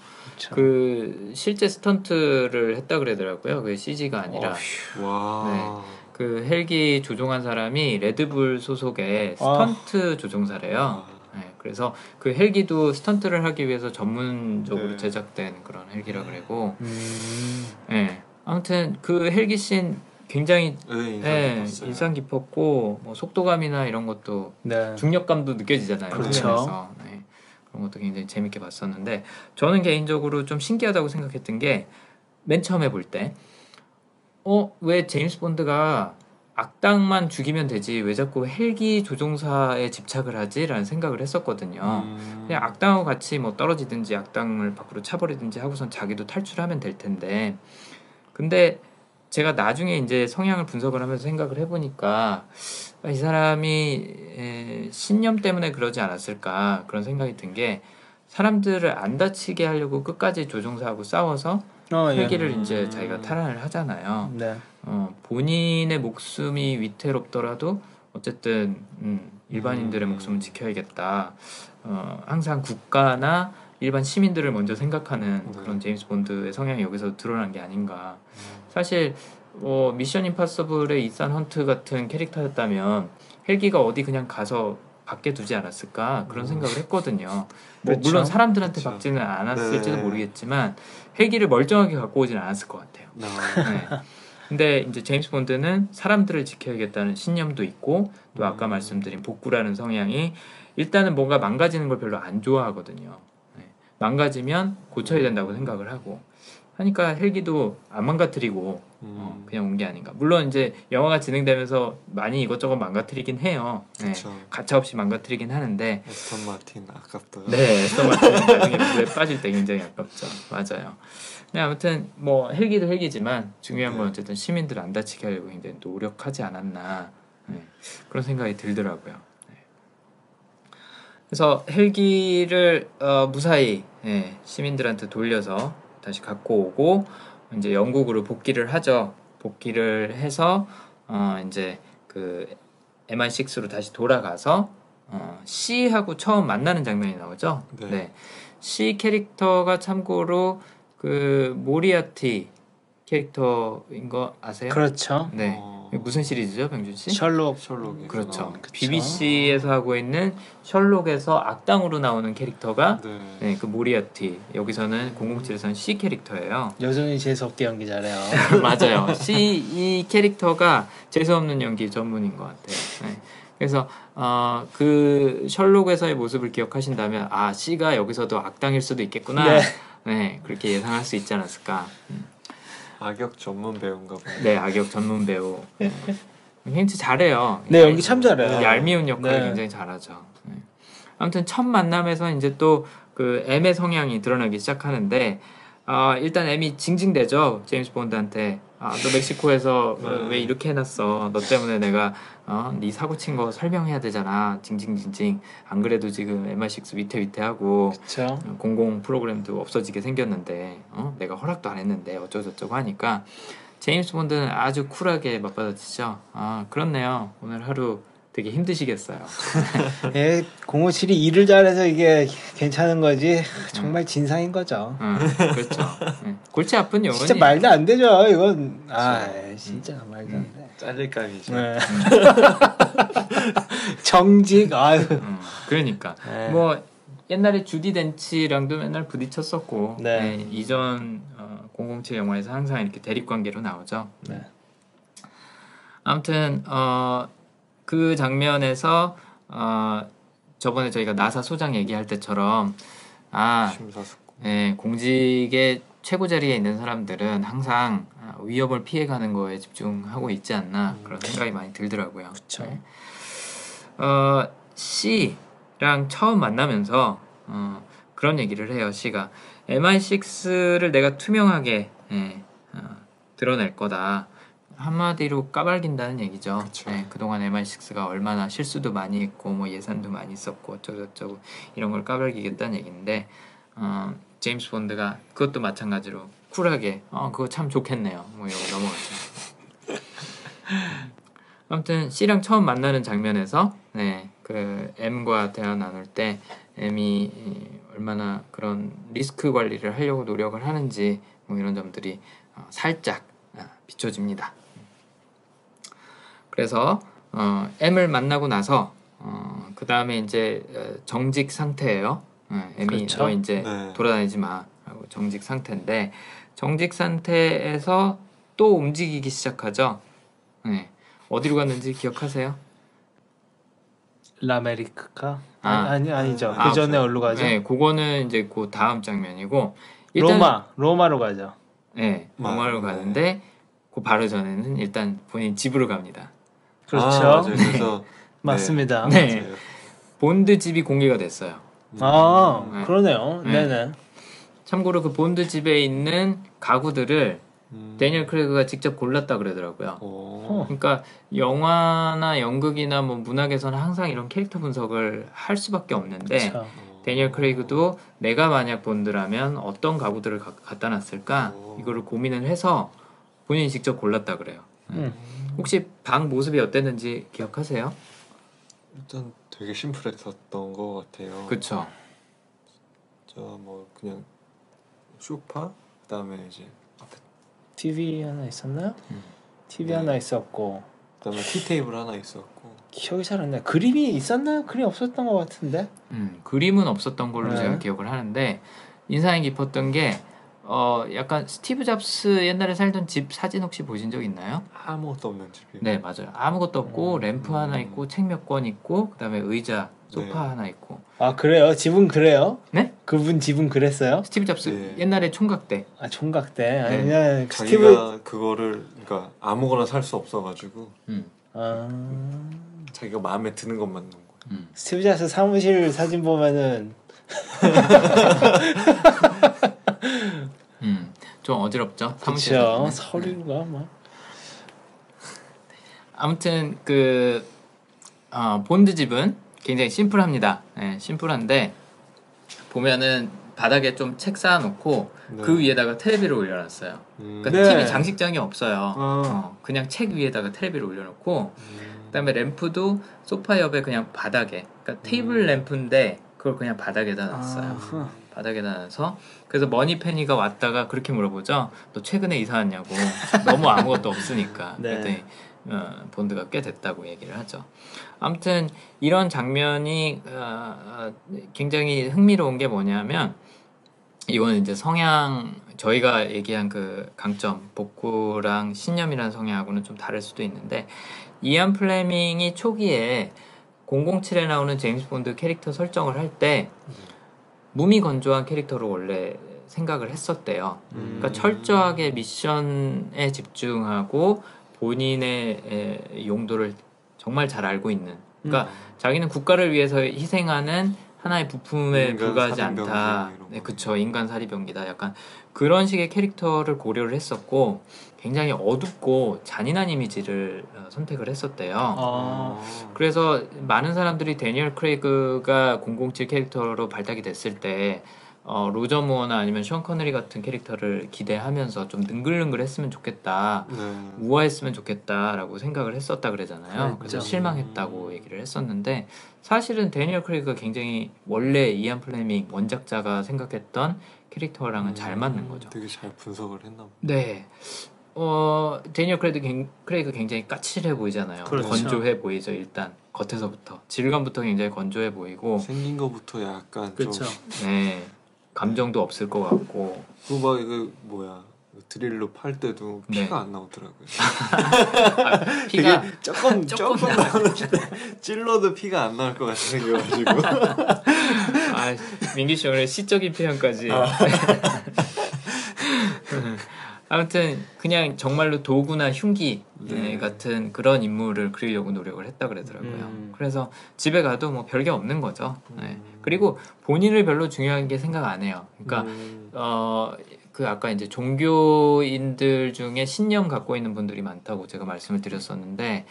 그 실제 스턴트를 했다 그러더라고요. 그 CG가 아니라 와 그 헬기 조종한 사람이 레드불 소속의 스턴트 조종사래요. 아, 네, 그래서 그 헬기도 스턴트를 하기 위해서 전문적으로 네. 제작된 그런 헬기라 그러고, 음, 네, 아무튼 그 헬기 씬 굉장히 네, 인상 네, 깊었고 뭐 속도감이나 이런 것도 네. 중력감도 느껴지잖아요. 그렇죠. 네, 그런 것도 굉장히 재밌게 봤었는데 저는 개인적으로 좀 신기하다고 생각했던 게 맨 처음에 볼 때 어, 왜 제임스 본드가 악당만 죽이면 되지? 왜 자꾸 헬기 조종사에 집착을 하지라는 생각을 했었거든요. 음, 그냥 악당하고 같이 뭐 떨어지든지 악당을 밖으로 차버리든지 하고선 자기도 탈출하면 될 텐데. 근데 제가 나중에 이제 성향을 분석을 하면서 생각을 해보니까 아, 이 사람이 에, 신념 때문에 그러지 않았을까 그런 생각이 든 게 사람들을 안 다치게 하려고 끝까지 조종사하고 싸워서 어, 예. 헬기를 음. 이제 자기가 탈환을 하잖아요. 네. 어, 본인의 목숨이 위태롭더라도 어쨌든 음, 일반인들의 음. 목숨은 지켜야겠다. 어, 항상 국가나 일반 시민들을 먼저 생각하는 네. 그런 제임스 본드의 성향이 여기서 드러난 게 아닌가. 사실 어, 미션 임파서블의 이산 헌트 같은 캐릭터였다면 헬기가 어디 그냥 가서 밖에 두지 않았을까 그런 음. 생각을 했거든요. 뭐 그렇죠. 물론 사람들한테 그렇죠. 박지는 않았을지도 네. 모르겠지만 헬기를 멀쩡하게 갖고 오지는 않았을 것 같아요. 아, 네. 근데 이제 제임스 본드는 사람들을 지켜야겠다는 신념도 있고 또 아까 음. 말씀드린 복구라는 성향이 일단은 뭔가 망가지는 걸 별로 안 좋아하거든요. 네. 망가지면 고쳐야 된다고 생각을 하고 하니까 헬기도 안 망가뜨리고 어, 음, 그냥 온 게 아닌가. 물론 이제 영화가 진행되면서 많이 이것저것 망가뜨리긴 해요. 네. 그렇죠. 가차 없이 망가뜨리긴 하는데 에스턴 마틴 아깝더요. 네, 에스턴 마틴 나중에 물에 빠질 때 굉장히 아깝죠. 맞아요. 네, 아무튼 뭐 헬기도 헬기지만 중요한 건 네. 어쨌든 시민들 안 다치게 하려고 굉장히 노력하지 않았나 네, 그런 생각이 들더라고요. 네. 그래서 헬기를 어, 무사히 예, 시민들한테 돌려서 다시 갖고 오고 이제 영국으로 복귀를 하죠. 복귀를 해서 어, 이제 그 MI6로 다시 돌아가서 어, C하고 처음 만나는 장면이 나오죠. 네. C 캐릭터가 참고로 그 모리아티 캐릭터인 거 아세요? 그렇죠. 네. 어, 무슨 시리즈죠, 병준 씨? 셜록 셜록이 그렇죠. 그쵸. BBC에서 하고 있는 셜록에서 악당으로 나오는 캐릭터가 네. 네, 그 모리아티. 여기서는 007에서는 C 캐릭터예요. 여전히 재수 없게 연기 잘해요. 맞아요. C 이 캐릭터가 재수 없는 연기 전문인 것 같아요. 네. 그래서 어, 그 셜록에서의 모습을 기억하신다면 아 C가 여기서도 악당일 수도 있겠구나. 네. 네, 그렇게 예상할 수 있지 않았을까. 악역 전문 배우인가 봐요. 네, 악역 전문 배우. 네. 굉장히 잘해요. 네 연기 참 잘해요. 얄미운 역할을 네. 굉장히 잘하죠. 네. 아무튼 첫 만남에서 이제 또 그 M의 성향이 드러나기 시작하는데 아 일단 M이 징징대죠 제임스 본드한테 아 너 멕시코에서 어, 네. 왜 이렇게 해놨어 너 때문에 내가 어, 네 사고 친 거 설명해야 되잖아 징징징징 안 그래도 지금 MI6 위태위태하고 그렇죠. 공공 프로그램도 없어지게 생겼는데 어? 내가 허락도 안 했는데 어쩌고저쩌고 하니까 제임스 본드는 아주 쿨하게 맞받아치죠. 아 그렇네요. 오늘 하루 되게 힘드시겠어요. 예, 057이 일을 잘해서 이게 괜찮은 거지 정말 진상인 거죠. 응, 그렇죠. 네. 골치 아픈 영혼이 진짜 말도 안 되죠. 이건 아 진짜 말도 안 돼. 각이죠. 네. 정직 아유. 음, 그러니까 네. 뭐 옛날에 주디 덴치랑도 맨날 부딪혔었고 네. 네, 이전 어, 007 영화에서 항상 이렇게 대립 관계로 나오죠. 네. 아무튼 어, 그 장면에서 어, 저번에 저희가 나사 소장 얘기할 때처럼 아 심사숙고. 예, 공직의 최고 자리에 있는 사람들은 항상 아, 위협을 피해가는 거에 집중하고 있지 않나 그런 생각이 많이 들더라고요. 그쵸. 네. 어, C랑 처음 만나면서 어, 그런 얘기를 해요. C가 MI6를 내가 투명하게 예, 어, 드러낼 거다. 한마디로 까발긴다는 얘기죠. 그쵸. 예, 그동안 MI6가 얼마나 실수도 많이 했고 뭐 예산도 많이 썼고 어쩌고저쩌고 이런 걸 까발기겠다는 얘기인데 어, 제임스 본드가 그것도 마찬가지로 쿨하게 어 그거 참 좋겠네요. 뭐 이러고 넘어가죠. 아무튼 C랑 처음 만나는 장면에서 네, 그 M과 대화 나눌 때 M이 이, 얼마나 그런 리스크 관리를 하려고 노력을 하는지 뭐 이런 점들이 어, 살짝 아, 비춰집니다. 그래서 어, M을 만나고 나서 어, 그 다음에 이제 어, 정직 상태예요. 어, M이 그렇죠. 너 이제 네. 돌아다니지 마 정직 상태인데 정직 상태에서 또 움직이기 시작하죠. 네. 어디로 갔는지 기억하세요? 라메리카 아. 아니, 아니 아니죠. 아, 그 전에 어디로 가죠? 네, 그거는 이제 그 다음 장면이고 일단 로마 로마로 가죠. 네, 아, 로마로 네. 가는데 그 바로 전에는 일단 본인 집으로 갑니다. 그렇죠. 아, 맞아요. 그래서 맞습니다. 네. 맞아요. 본드 집이 공개가 됐어요. 아 네. 그러네요. 네. 네. 네 참고로 그 본드 집에 있는 가구들을 음. 데니얼 크레그가 직접 골랐다 그러더라고요. 오. 그러니까 영화나 연극이나 뭐 문학에서는 항상 이런 캐릭터 분석을 할 수밖에 없는데. 데니얼 크레이그도 내가 만약 본드라면 어떤 가구들을 가- 갖다 놨을까 오. 이거를 고민을 해서 본인이 직접 골랐다 그래요. 음. 혹시 방 모습이 어땠는지 기억하세요? 일단 되게 심플했었던 것 같아요. 그쵸? 저뭐 그냥 소파 그다음에 이제 TV 하나 있었나요? 음. TV 네. 하나 있었고 그다음에 티 테이블 하나 있었고 기억이 잘 안 나요. 그림이 있었나요? 그림 없었던 것 같은데. 음, 그림은 없었던 걸로 네. 제가 기억을 하는데 인상이 깊었던 게 어, 약간 스티브 잡스 옛날에 살던 집 사진 혹시 보신 적 있나요? 아무것도 없는 집이에요. 네 맞아요 아무것도 없고 음. 램프 하나 있고 책 몇 권 있고 그다음에 의자 소파 네. 하나 있고 아 그래요? 집은 그래요? 네? 그분 집은 그랬어요? 스티브 잡스 네. 옛날에 총각 때 아 총각 때 아니 네. 자기가 스티브 그거를 그러니까 아무거나 살 수 없어가지고 음, 아 자기가 마음에 드는 것만 넣은 거예요. 음. 스티브 잡스 사무실 사진 보면은 음, 좀 어지럽죠 사무실 그쵸 사진은. 서류가 뭐 아무튼 그 어, 본드 집은 굉장히 심플합니다. 예, 심플한데 보면은 바닥에 좀 책 쌓아놓고 네. 그 위에다가 텔레비를 올려놨어요. 음. 그러니까 네. TV 장식장이 없어요. 어. 어, 그냥 책 위에다가 텔레비를 올려놓고 음. 그다음에 램프도 소파 옆에 그냥 바닥에 그러니까 테이블 음. 램프인데 그걸 그냥 바닥에다 놨어요. 아, 바닥에다 놔서 그래서 머니페니가 왔다가 그렇게 물어보죠. 너 최근에 이사 왔냐고. 너무 아무것도 없으니까. 네. 그랬더니 어, 본드가 꽤 됐다고 얘기를 하죠. 아무튼 이런 장면이 어, 어, 굉장히 흥미로운 게 뭐냐면 이거는 이제 성향 저희가 얘기한 그 강점 복구랑 신념이라는 성향하고는 좀 다를 수도 있는데 이안 플레밍이 초기에 007에 나오는 제임스 본드 캐릭터 설정을 할 때 무미 건조한 캐릭터로 원래 생각을 했었대요. 음. 그러니까 철저하게 미션에 집중하고 본인의 에, 용도를 정말 잘 알고 있는. 그러니까 자기는 국가를 위해서 희생하는 하나의 부품에 불과하지 않다. 네, 거. 그쵸. 인간 살인병기다. 약간 그런 식의 캐릭터를 고려를 했었고 굉장히 어둡고 잔인한 이미지를 어, 선택을 했었대요. 어. 그래서 많은 사람들이 대니얼 크레이그가 007 캐릭터로 발탁이 됐을 때 어, 로저 무어나 아니면 숀 코너리 같은 캐릭터를 기대하면서 좀 능글능글했으면 좋겠다. 네. 우아했으면 좋겠다라고 생각을 했었다 그러잖아요. 그래서 실망했다고 얘기를 했었는데 사실은 대니얼 크레이그가 굉장히 원래 이언 플레밍 원작자가 생각했던 캐릭터랑은 잘 맞는 거죠. 되게 잘 분석을 했나 보다. 네. 어, 데니얼 크레이그, 굉- 크레이그 굉장히 까칠해 보이잖아요. 그렇죠. 건조해 보이죠, 일단. 겉에서부터. 질감부터 굉장히 건조해 보이고, 생긴 거부터 약간 그렇죠. 좀 네. 감정도 없을 것 같고. 그 막 이거 뭐야 그 드릴로 팔 때도 네. 피가 안 나오더라고요. 피가, 되게 조금 조금 조금 나오는데 찔러도 피가 안 나올 것 같이 생겨가지고 아, 민기 씨 오늘 시적인 표현까지. 아 무튼 그냥 정말로 도구나 흉기 네, 네. 같은 그런 인물을 그리려고 노력을 했다 그러더라고요. 음. 그래서 집에 가도 뭐 별게 없는 거죠. 네. 음. 그리고 본인을 별로 중요한 게 생각 안 해요. 그러니까 음, 어, 그 아까 이제 종교인들 중에 신념 갖고 있는 분들이 많다고 제가 말씀을 드렸었는데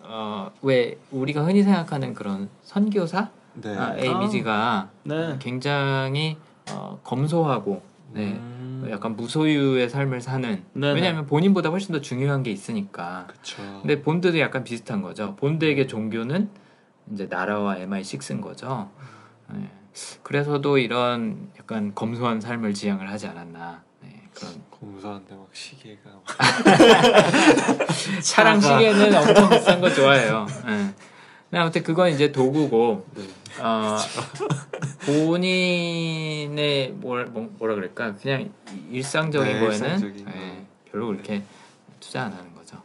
어, 왜 우리가 흔히 생각하는 그런 선교사 네. 아, 이미지가 네. 굉장히 어, 검소하고 네. 음, 약간 무소유의 삶을 사는. 네네. 왜냐하면 본인보다 훨씬 더 중요한 게 있으니까. 그쵸. 근데 본드도 약간 비슷한 거죠. 본드에게 종교는 이제 나라와 MI6인 거죠. 네. 그래서도 이런 약간 검소한 삶을 지향을 하지 않았나. 네, 그런. 검소한데 막 시계가 막. 차랑 시계는 엄청 비싼 거 좋아해요. 네. 근데 아무튼 그건 이제 도구고 네. 어, 본인의 뭘, 뭐- 뭐라 그럴까 그냥 일상적인 네, 거에는 일상적인 예, 거. 별로 그렇게 투자 안 하는 거죠.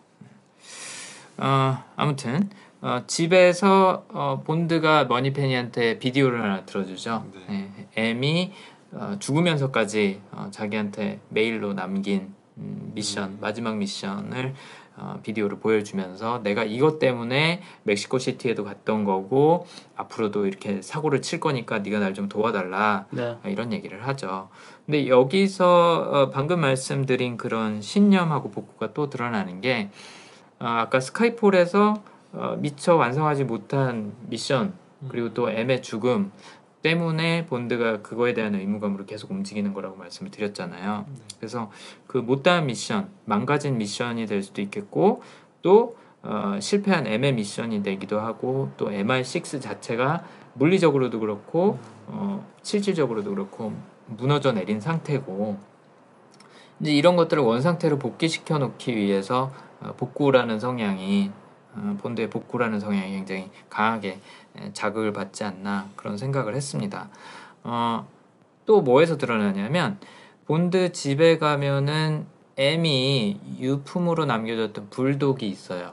어, 아무튼 어, 집에서 어, 본드가 머니페니한테 비디오를 하나 들어주죠. 네. 예, M이 어, 죽으면서까지 어, 자기한테 메일로 남긴 음, 미션 음. 마지막 미션을 어, 비디오를 보여주면서 내가 이것 때문에 멕시코 시티에도 갔던 거고 앞으로도 이렇게 사고를 칠 거니까 네가 날 좀 도와달라 네. 아, 이런 얘기를 하죠. 근데 여기서 어, 방금 말씀드린 그런 신념하고 복구가 또 드러나는 게 어, 아까 스카이폴에서 어, 미처 완성하지 못한 미션 그리고 또 M의 죽음 때문에 본드가 그거에 대한 의무감으로 계속 움직이는 거라고 말씀을 드렸잖아요. 그래서 그 못다한 미션, 망가진 미션이 될 수도 있겠고 또 어, 실패한 M의 미션이 되기도 하고 또 MI6 자체가 물리적으로도 그렇고 어, 실질적으로도 그렇고 무너져 내린 상태고. 이제 이런 것들을 원상태로 복귀시켜 놓기 위해서 어, 복구라는 성향이 어, 본드의 복구라는 성향이 굉장히 강하게 에, 자극을 받지 않나 그런 생각을 했습니다. 어, 또 뭐에서 드러나냐면 본드 집에 가면은 M이 유품으로 남겨졌던 불독이 있어요.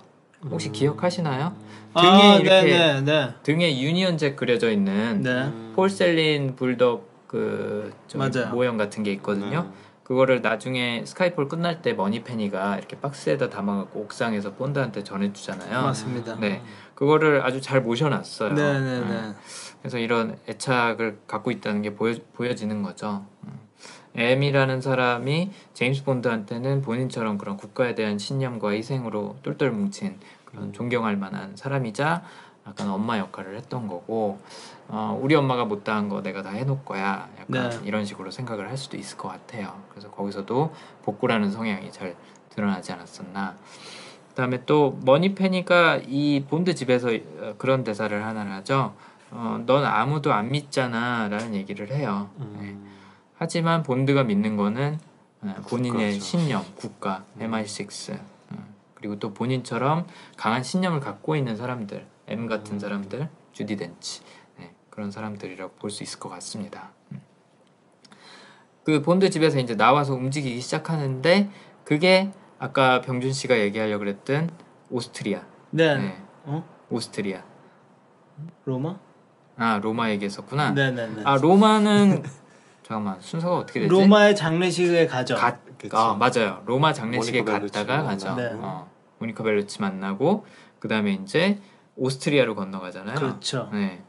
혹시 음. 기억하시나요? 아, 등에 이렇게 네, 네, 등에 유니언잭 그려져 있는 네. 네. 음. porcelain 불독 그. 모형 같은 게 있거든요. 네. 그거를 나중에 스카이폴 끝날 때 머니페니가 이렇게 박스에다 담아갖고 옥상에서 본드한테 전해주잖아요. 맞습니다. 네. 그거를 아주 잘 모셔놨어요. 네, 네, 음. 네. 그래서 이런 애착을 갖고 있다는 게 보여, 보여지는 거죠. 음. M이라는 사람이 제임스 본드한테는 본인처럼 그런 국가에 대한 신념과 희생으로 똘똘 뭉친 그런 존경할 만한 사람이자 약간 엄마 역할을 했던 거고 어, 우리 엄마가 못다한 거 내가 다 해놓을 거야 약간 네. 이런 식으로 생각을 할 수도 있을 것 같아요. 그래서 거기서도 복구라는 성향이 잘 드러나지 않았었나. 그다음에 또 머니페니가 이 본드 집에서 어, 그런 대사를 하나를 하죠. 어, 넌 아무도 안 믿잖아라는 얘기를 해요. 네. 음. 하지만 본드가 믿는 거는 어, 본인의 국가죠. 신념, 국가, 음. MI6 어, 그리고 또 본인처럼 강한 신념을 갖고 있는 사람들, M 같은 음. 사람들, 주디 덴치 네, 그런 사람들이라고 볼 수 있을 것 같습니다. 음. 그 본드 집에서 이제 나와서 움직이기 시작하는데 그게 아까 병준 씨가 얘기하려고 그랬던 오스트리아, 네. 네, 어? 오스트리아. 로마? 아 로마 얘기했었구나. 네네네. 아 로마는 잠깐만 순서가 어떻게 되지? 로마의 장례식에 가죠. 가. 아 맞아요. 로마 장례식에 갔다가. 가죠. 네. 어, 모니카 벨루치 만나고 그 다음에 이제 오스트리아로 건너가잖아요. 그렇죠. 네.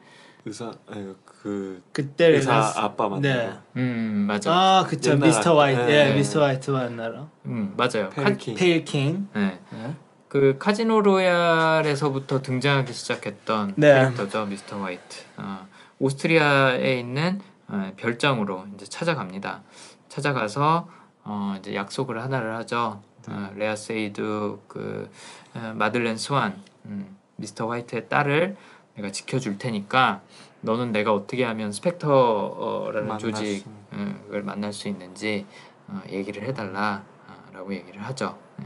의사 아니, 그 그때 의사 레나스- 아빠 만나고 네. 음 맞아. 아 그쵸 옛날 미스터 화이트 네, 예 네. 미스터 화이트 만나러 음 맞아요. 카, Pale King Pale King 네. 네. 그 카지노 로얄에서부터 등장하기 시작했던 네. 캐릭터죠, 미스터 화이트. 어, 오스트리아에 있는 어, 별장으로 이제 찾아갑니다. 찾아가서 어, 이제 약속을 하나를 하죠. 어, 레아 세이두 그 어, 마들렌 스완 음, 미스터 화이트의 딸을 내가 지켜줄 테니까 너는 내가 어떻게 하면 스펙터라는 조직을 만날 수 있는지 어, 얘기를 해달라라고 얘기를 하죠. 네.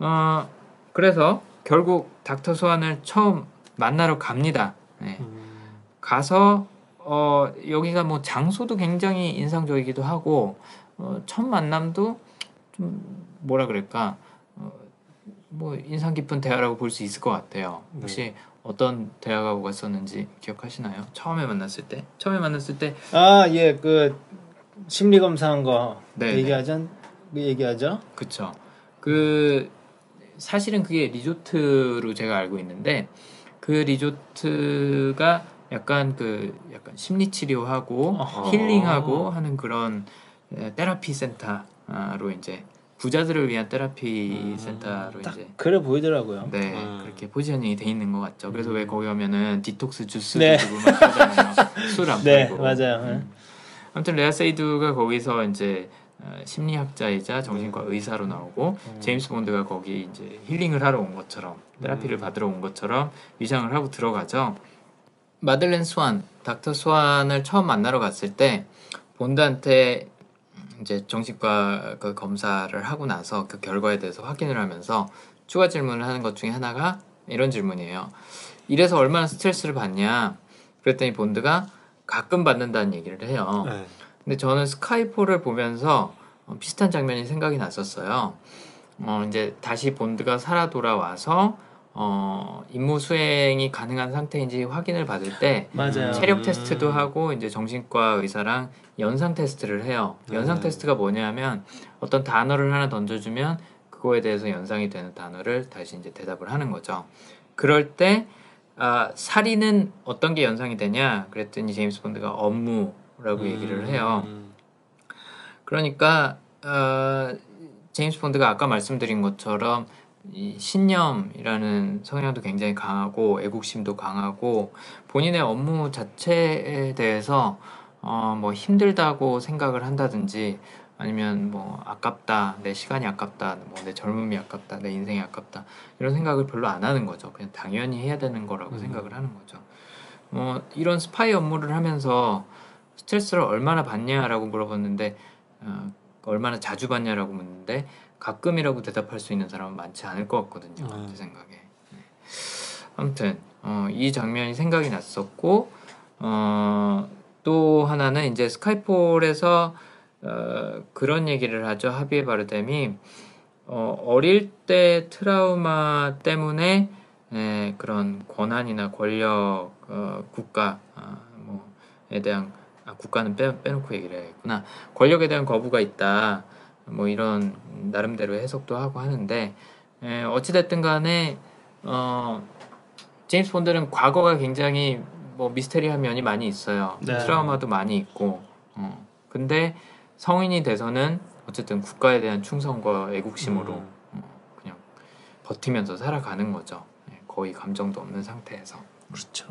어, 그래서 결국 닥터 스완을 처음 만나러 갑니다. 네. 음. 가서 어, 여기가 뭐 장소도 굉장히 인상적이기도 하고 어, 첫 만남도 좀 뭐라 그럴까 어, 뭐 인상 깊은 대화라고 볼 수 있을 것 같아요. 혹시 어떤 대화가 오갔었는지 기억하시나요? 처음에 만났을 때 처음에 만났을 때 아 예 그 심리 검사한 거 네, 네. 얘기하죠 그 얘기하죠 그쵸. 그 사실은 그게 리조트로 제가 알고 있는데 그 리조트가 약간 그 약간 심리 치료하고. healing하고 하는 그런 에, 테라피 센터로 이제 부자들을 위한 테라피 음. 센터로 딱 이제 그래 보이더라고요 네 음. 그렇게 positioning이 돼 있는 것 같죠. 그래서 왜 거기 가면은 디톡스 주스도 네. 주고 막 그러잖아요. 술 안 네 팔고. 맞아요 음. 아무튼 레아 세이두가 거기서 이제 어, 심리학자이자 정신과 의사로 나오고 음. 제임스 본드가 거기 이제 힐링을 하러 온 것처럼 테라피를 음. 받으러 온 것처럼 위장을 하고 들어가죠. 마들렌 스완, 닥터 스완을 처음 만나러 갔을 때 본드한테 이제 정신과 그 검사를 하고 나서 그 결과에 대해서 확인을 하면서 추가 질문을 하는 것 중에 하나가 이런 질문이에요. 이래서 얼마나 스트레스를 받냐? 그랬더니 본드가 가끔 받는다는 얘기를 해요. 네. 근데 저는 스카이포를 보면서 어, 비슷한 장면이 생각이 났었어요. 어, 이제 다시 본드가 살아 돌아와서 어, 임무 수행이 가능한 상태인지 확인을 받을 때 맞아요 체력 음. 테스트도 하고 이제 정신과 의사랑 연상 테스트를 해요. 연상 네. 테스트가 뭐냐면 어떤 단어를 하나 던져주면 그거에 대해서 연상이 되는 단어를 다시 이제 대답을 하는 거죠. 그럴 때 아, 살인은 어떤 게 연상이 되냐? 그랬더니 제임스 본드가 업무라고 얘기를 해요. 음. 그러니까 어, 제임스 본드가 아까 말씀드린 것처럼 이 신념이라는 성향도 굉장히 강하고 애국심도 강하고 본인의 업무 자체에 대해서 어, 뭐 힘들다고 생각을 한다든지 아니면 뭐 아깝다 내 시간이 아깝다 뭐 내 젊음이 아깝다 내 인생이 아깝다 이런 생각을 별로 안 하는 거죠 그냥 당연히 해야 되는 거라고 음. 생각을 하는 거죠 어, 이런 스파이 업무를 하면서 스트레스를 얼마나 받냐라고 물어봤는데 어, 얼마나 자주 받냐라고 묻는데 가끔이라고 대답할 수 있는 사람은 많지 않을 것 같거든요 음. 제 생각에 네. 아무튼 어, 이 장면이 생각이 났었고 어, 또 하나는 이제 스카이폴에서 어, 그런 얘기를 하죠 하비에 바르뎀이 어, 어릴 때 트라우마 때문에 에, 그런 권한이나 권력 어, 국가 아, 뭐에 대한 아, 국가는 빼, 빼놓고 얘기를 해야겠구나 권력에 대한 거부가 있다 뭐 이런 나름대로 해석도 하고 하는데 에, 어찌됐든 간에 어, 제임스 본드는 과거가 굉장히 뭐 미스테리한 면이 많이 있어요 네. 트라우마도 많이 있고 어, 근데 성인이 돼서는 어쨌든 국가에 대한 충성과 애국심으로 음. 어, 그냥 버티면서 살아가는 거죠. 네, 거의 감정도 없는 상태에서. 그렇죠.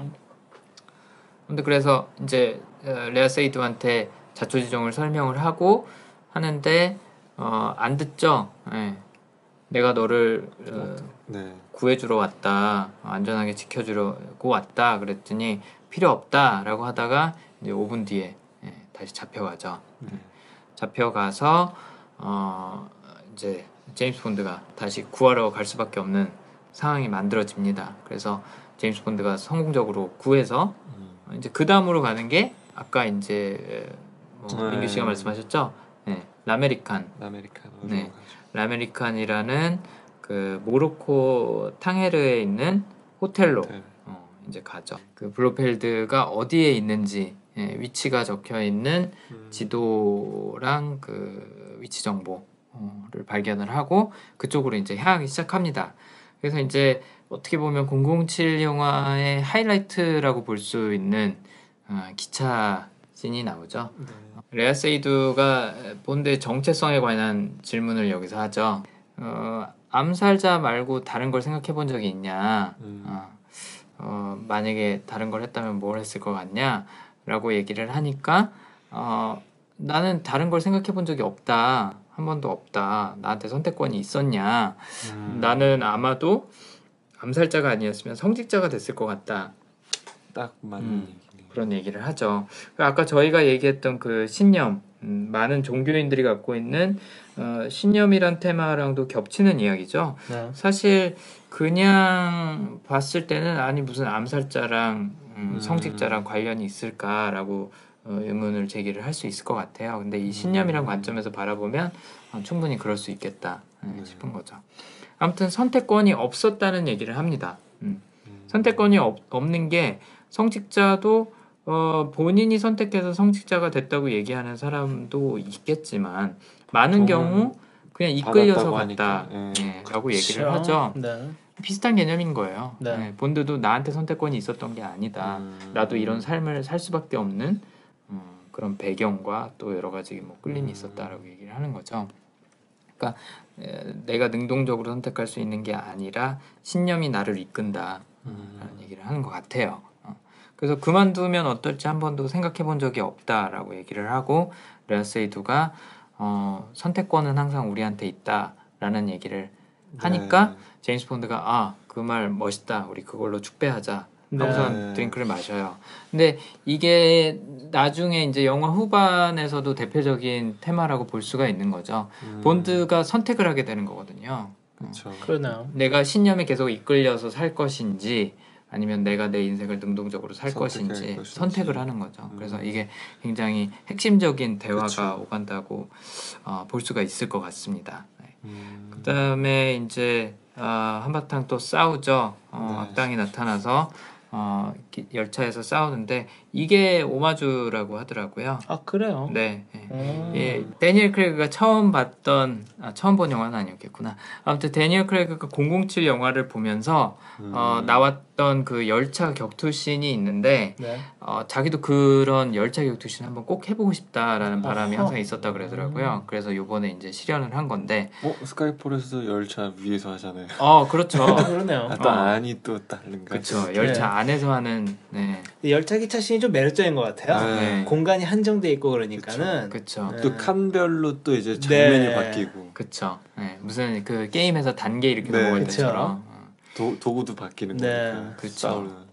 근데 그래서 이제 어, 레아 세이드한테 자초지종을 설명을 하고 하는데 어, 안 듣죠. 예. 내가 너를 어, 네. 구해주러 왔다, 안전하게 지켜주려고 왔다 그랬더니 필요 없다라고 하다가 이제 5분 뒤에 예, 다시 잡혀가죠. 네. 잡혀가서 어, 이제 제임스 본드가 다시 구하러 갈 수밖에 없는 상황이 만들어집니다. 그래서 제임스 본드가 성공적으로 구해서 음. 이제 그 다음으로 가는 게 아까 이제 뭐 네. 민규 씨가 말씀하셨죠. 네, 라메리칸, 아메리카노로 네. 라메리칸이라는 그 모로코 탕헤르에 있는 호텔로 네. 어, 이제 가죠. 그 블로펠드가 어디에 있는지 예, 위치가 적혀 있는 음. 지도랑 그 위치 정보를 발견을 하고 그쪽으로 이제 향하기 시작합니다. 그래서 이제 어떻게 보면 007 영화의 하이라이트라고 볼 수 있는 어, 기차 씬이 나오죠. 네. 레아 세이두가 본드의 정체성에 관한 질문을 여기서 하죠. 어, 암살자 말고 다른 걸 생각해 본 적이 있냐? 음. 어, 어, 만약에 다른 걸 했다면 뭘 했을 것 같냐? 라고 얘기를 하니까 어, 나는 다른 걸 생각해 본 적이 없다. 한 번도 없다. 나한테 선택권이 있었냐? 음. 나는 아마도 암살자가 아니었으면 성직자가 됐을 것 같다. 딱 맞는 음. 그런 얘기를 하죠. 아까 저희가 얘기했던 그 신념, 음, 많은 종교인들이 갖고 있는 어, 신념이란 테마랑도 겹치는 이야기죠. 네. 사실 그냥 봤을 때는 아니 무슨 암살자랑 음, 음. 성직자랑 관련이 있을까라고 어, 의문을 제기를 할 수 있을 것 같아요. 근데 이 신념이란 음. 관점에서 바라보면 어, 충분히 그럴 수 있겠다 예, 네. 싶은 거죠. 아무튼 선택권이 없었다는 얘기를 합니다. 음. 음. 선택권이 없, 없는 게 성직자도 어, 본인이 선택해서 성직자가 됐다고 얘기하는 사람도 있겠지만 많은 경우 그냥 이끌려서 받았다고 갔다 하니까, 예, 라고 얘기를 그렇죠. 하죠. 네. 비슷한 개념인 거예요. 네. 예, 본드도 나한테 선택권이 있었던 게 아니다. 음. 나도 이런 삶을 살 수밖에 없는 음, 그런 배경과 또 여러 가지 뭐 끌림이 음. 있었다라고 얘기를 하는 거죠. 그러니까 에, 내가 능동적으로 선택할 수 있는 게 아니라 신념이 나를 이끈다라는 음. 얘기를 하는 것 같아요. 어. 그래서 그만두면 어떨지 한 번도 생각해 본 적이 없다라고 얘기를 하고 레아 세이두가 어, 선택권은 항상 우리한테 있다라는 얘기를 하니까 네. 제임스 본드가 아 그 말 멋있다 우리 그걸로 축배하자 네. 하고선 드링크를 마셔요. 근데 이게 나중에 이제 영화 후반에서도 대표적인 테마라고 볼 수가 있는 거죠. 음. 본드가 선택을 하게 되는 거거든요. 그렇죠. 그러네요. 내가 신념에 계속 이끌려서 살 것인지 아니면 내가 내 인생을 능동적으로 살 것인지 것인지. 선택을 하는 거죠. 음. 그래서 이게 굉장히 핵심적인 대화가 그쵸. 오간다고 어, 볼 수가 있을 것 같습니다. 네. 음. 그다음에 이제 아, 한바탕 또 싸우죠. 어, 네. 악당이 나타나서 어, 기- 열차에서 싸우는데 이게 오마주라고 하더라고요. 아 그래요? 네. 예. 음. 예, 데니엘 크레이그가 처음 봤던 아, 처음 본 영화는 아니었겠구나. 아무튼 데니엘 크레이그가 007 영화를 보면서 음. 어, 나왔 던 그 열차 격투 씬이 있는데 네. 어, 자기도 그런 열차 격투 씬 한번 꼭 해보고 싶다라는 바람이 어허. 항상 있었다 그러더라고요. 그래서 요번에 이제 실현을 한 건데 어 스카이폴에서도 열차 위에서 하잖아요. 어 그렇죠. 그러네요. 아, 또 어. 안이 또 다른가? 그렇죠. 열차 안에서 하는 네. 이 열차 기차 씬이 좀 매력적인 것 같아요. 네. 공간이 한정돼 있고 그러니까는 그렇죠. 네. 또 칸별로 또 이제 장면이 네. 바뀌고 그렇죠. 네. 무슨 그 게임에서 단계 이렇게 네. 넘어갈 그쵸. 때처럼. 어. 도, 도구도 바뀌는 네. 거니까 그쵸. 싸우는.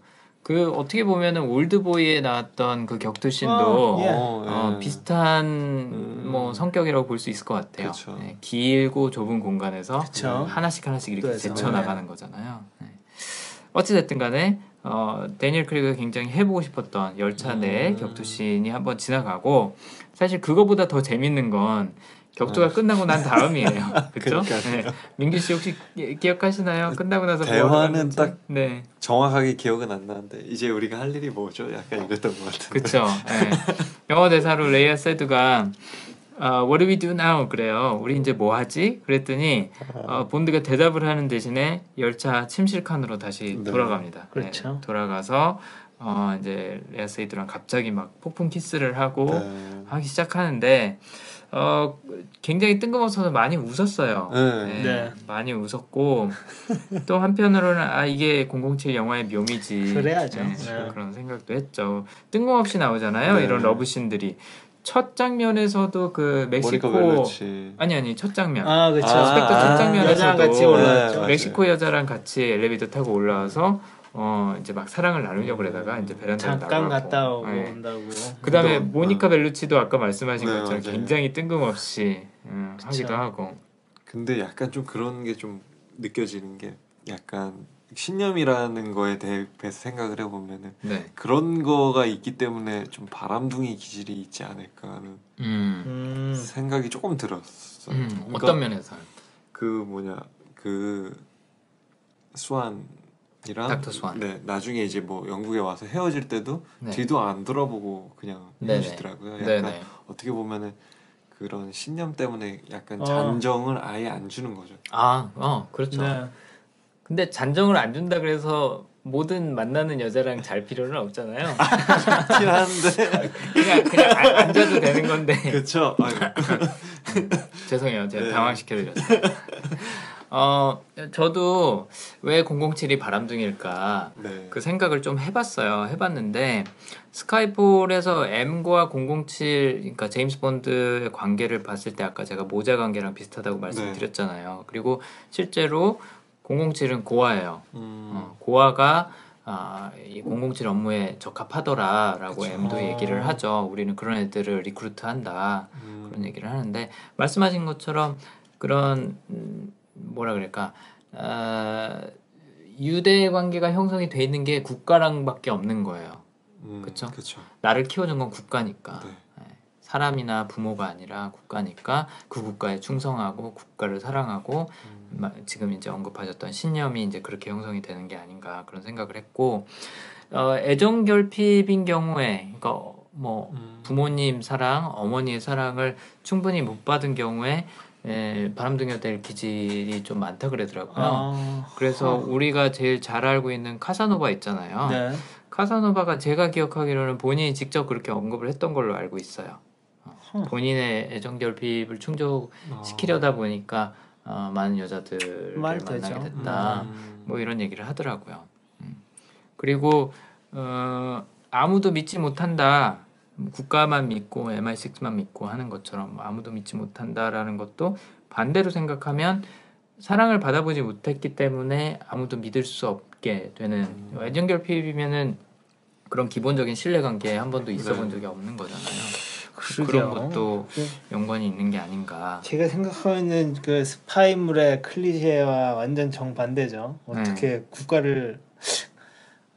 그 어떻게 보면은 올드보이에 나왔던 그 격투 씬도 어, 예. 어, 예. 비슷한 음. 뭐 성격이라고 볼 수 있을 것 같아요. 그쵸. 네, 길고 좁은 공간에서 그쵸. 하나씩 하나씩 이렇게. 제쳐 나가는 거잖아요. 네. 어찌됐든 간에 어, 데니엘 크레이그가 굉장히 해보고 싶었던 열차 내 음. 격투 씬이 한번 지나가고 사실 그거보다 더 재밌는 건 격투가 아. 끝나고 난 다음이에요. 그렇죠? 네. 민규 씨 혹시 기- 기억하시나요? 끝나고 나서 뭐 대화는? 딱- 네. 정확하게 기억은 안 나는데 이제 우리가 할 일이 뭐죠? 약간 이랬던 것 같은데. 그쵸. 예. 영어 대사로 레아 세이두가 어, What do we do now? 그래요. 우리 이제 뭐 하지? 그랬더니 어, 본드가 대답을 하는 대신에 열차 침실칸으로 다시 네. 돌아갑니다. 그렇죠. 네, 돌아가서 어 이제 레아 세이두랑 갑자기 막 폭풍 키스를 하고 네. 하기 시작하는데 어 굉장히 뜬금없어서 많이 웃었어요. 네. 네, 네. 많이 웃었고 또 한편으로는 아 이게 007 영화의 묘미지. 그래야죠. 네, 네. 그런 생각도 했죠. 뜬금없이 나오잖아요. 네. 이런 러브신들이 첫 장면에서도 그 멕시코. 아니 아니 첫 장면 아 그렇죠. 아, 스펙터 첫 아, 장면에서도 여자랑 같이 올라왔죠. 네, 멕시코 여자랑 같이 엘리베이터 타고 올라와서 어 이제 막 사랑을 나누려고 그러다가 이제 베란다에 잠깐 나가고 갔다 오고 네. 온다고. 그다음에 또, 모니카 벨루치도 아까 말씀하신 네, 것처럼 맞아요. 굉장히 뜬금없이 음. 하기도 하고 근데 약간 좀 그런 게 좀 느껴지는 게 약간 신념이라는 거에 대해서 생각을 해보면은 네. 그런 거가 있기 때문에 좀 바람둥이 기질이 있지 않을까 하는 음. 음. 생각이 조금 들었어요. 음, 그러니까 어떤 면에서 그 뭐냐 그 수완 이랑 닥터 수완. 네 나중에 이제 뭐 영국에 와서 헤어질 때도 네. 뒤도 안 돌아보고 그냥 네네. 헤어지더라고요. 약간 네네. 어떻게 보면은 그런 신념 때문에 약간 어. 잔정을 아예 안 주는 거죠. 아, 어, 그렇죠. 네. 근데 잔정을 안 준다 그래서 모든 만나는 여자랑 잘 필요는 없잖아요. 그렇긴 한데 그냥 그냥 안- 앉아도 되는 건데. 그렇죠. 죄송해요. 제가 네. 당황시켜 드렸어요. 어, 저도 왜 007이 바람둥이일까? 네. 그 생각을 좀 해봤어요. 해봤는데 스카이폴에서 M과 007, 그러니까 제임스 본드의 관계를 봤을 때 아까 제가 모자 관계랑 비슷하다고 말씀드렸잖아요. 그리고 실제로 007은 고아예요. 음, 어, 고아가 아, 이007 업무에 적합하더라라고 그쵸. M도 어. 얘기를 하죠. 우리는 그런 애들을 리크루트한다. 음, 그런 얘기를 하는데 말씀하신 것처럼 그런 음, 뭐라 그럴까 아, 유대 관계가 형성이 돼 있는 게 국가랑밖에 없는 거예요. 음? 그쵸. 나를 키워준 건 국가니까 네. 예, 사람이나 부모가 아니라 국가니까 그 국가에 충성하고 국가를 사랑하고 음, 마- 지금 이제 언급하셨던 신념이 이제 그렇게 형성이 되는 게 아닌가 그런 생각을 했고 어, 애정 결핍인 경우에 그러니까 뭐 음, 부모님 사랑, 어머니의 사랑을 충분히 못 받은 경우에 에, 바람둥이가 될 기질이 좀 많다 그러더라고요. 아. 그래서 어. 우리가 제일 잘 알고 있는 카사노바 있잖아요. 네. 카사노바가 제가 기억하기로는 본인이 직접 그렇게 언급을 했던 걸로 알고 있어요. 어. 본인의 애정 결핍을 충족시키려다 보니까 어, 많은 여자들을 말 만나게. 됐다. 음, 뭐 이런 얘기를 하더라고요. 음. 그리고 어, 아무도 믿지 못한다. 국가만 믿고 MI6만 믿고 하는 것처럼 아무도 믿지 못한다라는 것도 반대로 생각하면 사랑을 받아보지 못했기 때문에 아무도 믿을 수 없게 되는 음. 애정 결핍이면은 그런 기본적인 신뢰관계에 한 번도 있어본 네. 적이 없는 거잖아요. 그러게요. 그런 것도 네. 연관이 있는 게 아닌가. 제가 생각하는 그 스파이물의 클리셰와 완전 정반대죠. 어떻게 국가를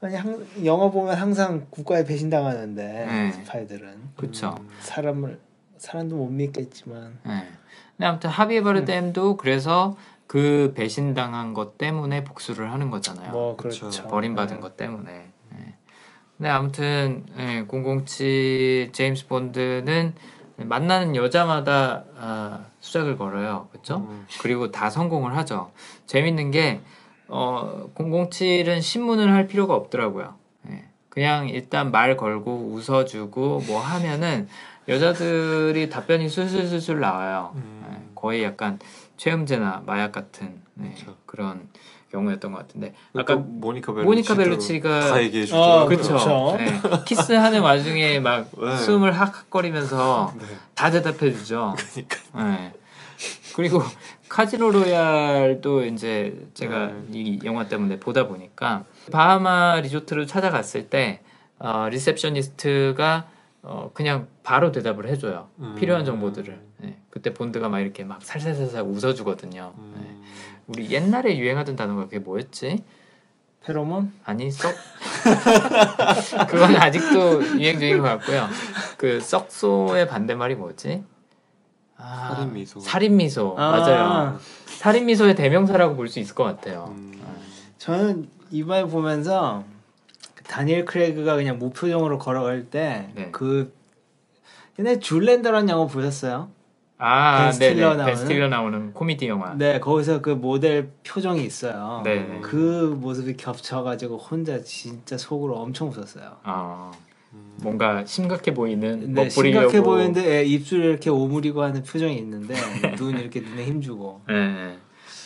아니 한, 영화 보면 항상 국가에 배신당하는데 네. 스파이들은 그렇죠. 음, 사람을 사람도 못 믿겠지만 네. 근데 아무튼 하비에 바르뎀도 그래서 그 배신당한 것 때문에 복수를 하는 거잖아요. 뭐 그쵸. 그렇죠. 버림받은 네. 것 때문에. 네. 근데 아무튼 예, 007 제임스 본드는 만나는 여자마다 아, 수작을 걸어요. 그렇죠? 음, 그리고 다 성공을 하죠. 재밌는 게 어, 007은 신문을 할 필요가 없더라고요. 예. 그냥 일단 말 걸고 웃어주고 뭐 하면은 여자들이 답변이 술술술술 나와요. 음. 예. 거의 약간 최음제나 마약 같은 네. 그런 경우였던 것 같은데 아까 아까 모니카 벨루치 모니카 벨루치가 다 얘기해 어, 주더라고요. 네. 키스하는 와중에 막 네. 숨을 학학거리면서 네. 다 대답해 주죠. 그러니까 네. 그리고 카지노 로얄도 이제 제가 네. 이 영화 때문에 보다 보니까 바하마 리조트를 찾아갔을 때 어, receptionist가 어, 그냥 바로 대답을 해줘요. 음. 필요한 정보들을. 네. 그때 본드가 막 이렇게 막 살살살살 웃어주거든요. 네. 음, 우리 옛날에 유행하던 단어가 그게 뭐였지? 페로몬 아니 썩 그건 아직도 유행 중인 것 같고요. 그 썩소의 반대말이 뭐지? 아, 살인 미소. 살인 미소 아. 맞아요. 살인 미소의 대명사라고 볼 수 있을 것 같아요. 음, 저는 이번에 보면서 그 다니엘 크레이그가 그냥 무표정으로 걸어갈 네. 때그 옛날에 줄랜더라는 영화 보셨어요? 아, 벤 스틸러 네네. 나오는? 벤 스틸러 나오는 코미디 영화. 네, 거기서 그 모델 표정이 있어요. 네. 그 모습이 겹쳐가지고 혼자 진짜 속으로 엄청 웃었어요. 어, 음. 뭔가 심각해 보이는 네, 멋부리려고. 심각해 보이는데 예, 입술 이렇게 오므리고 하는 표정이 있는데 눈 이렇게 눈에 힘주고 네, 네.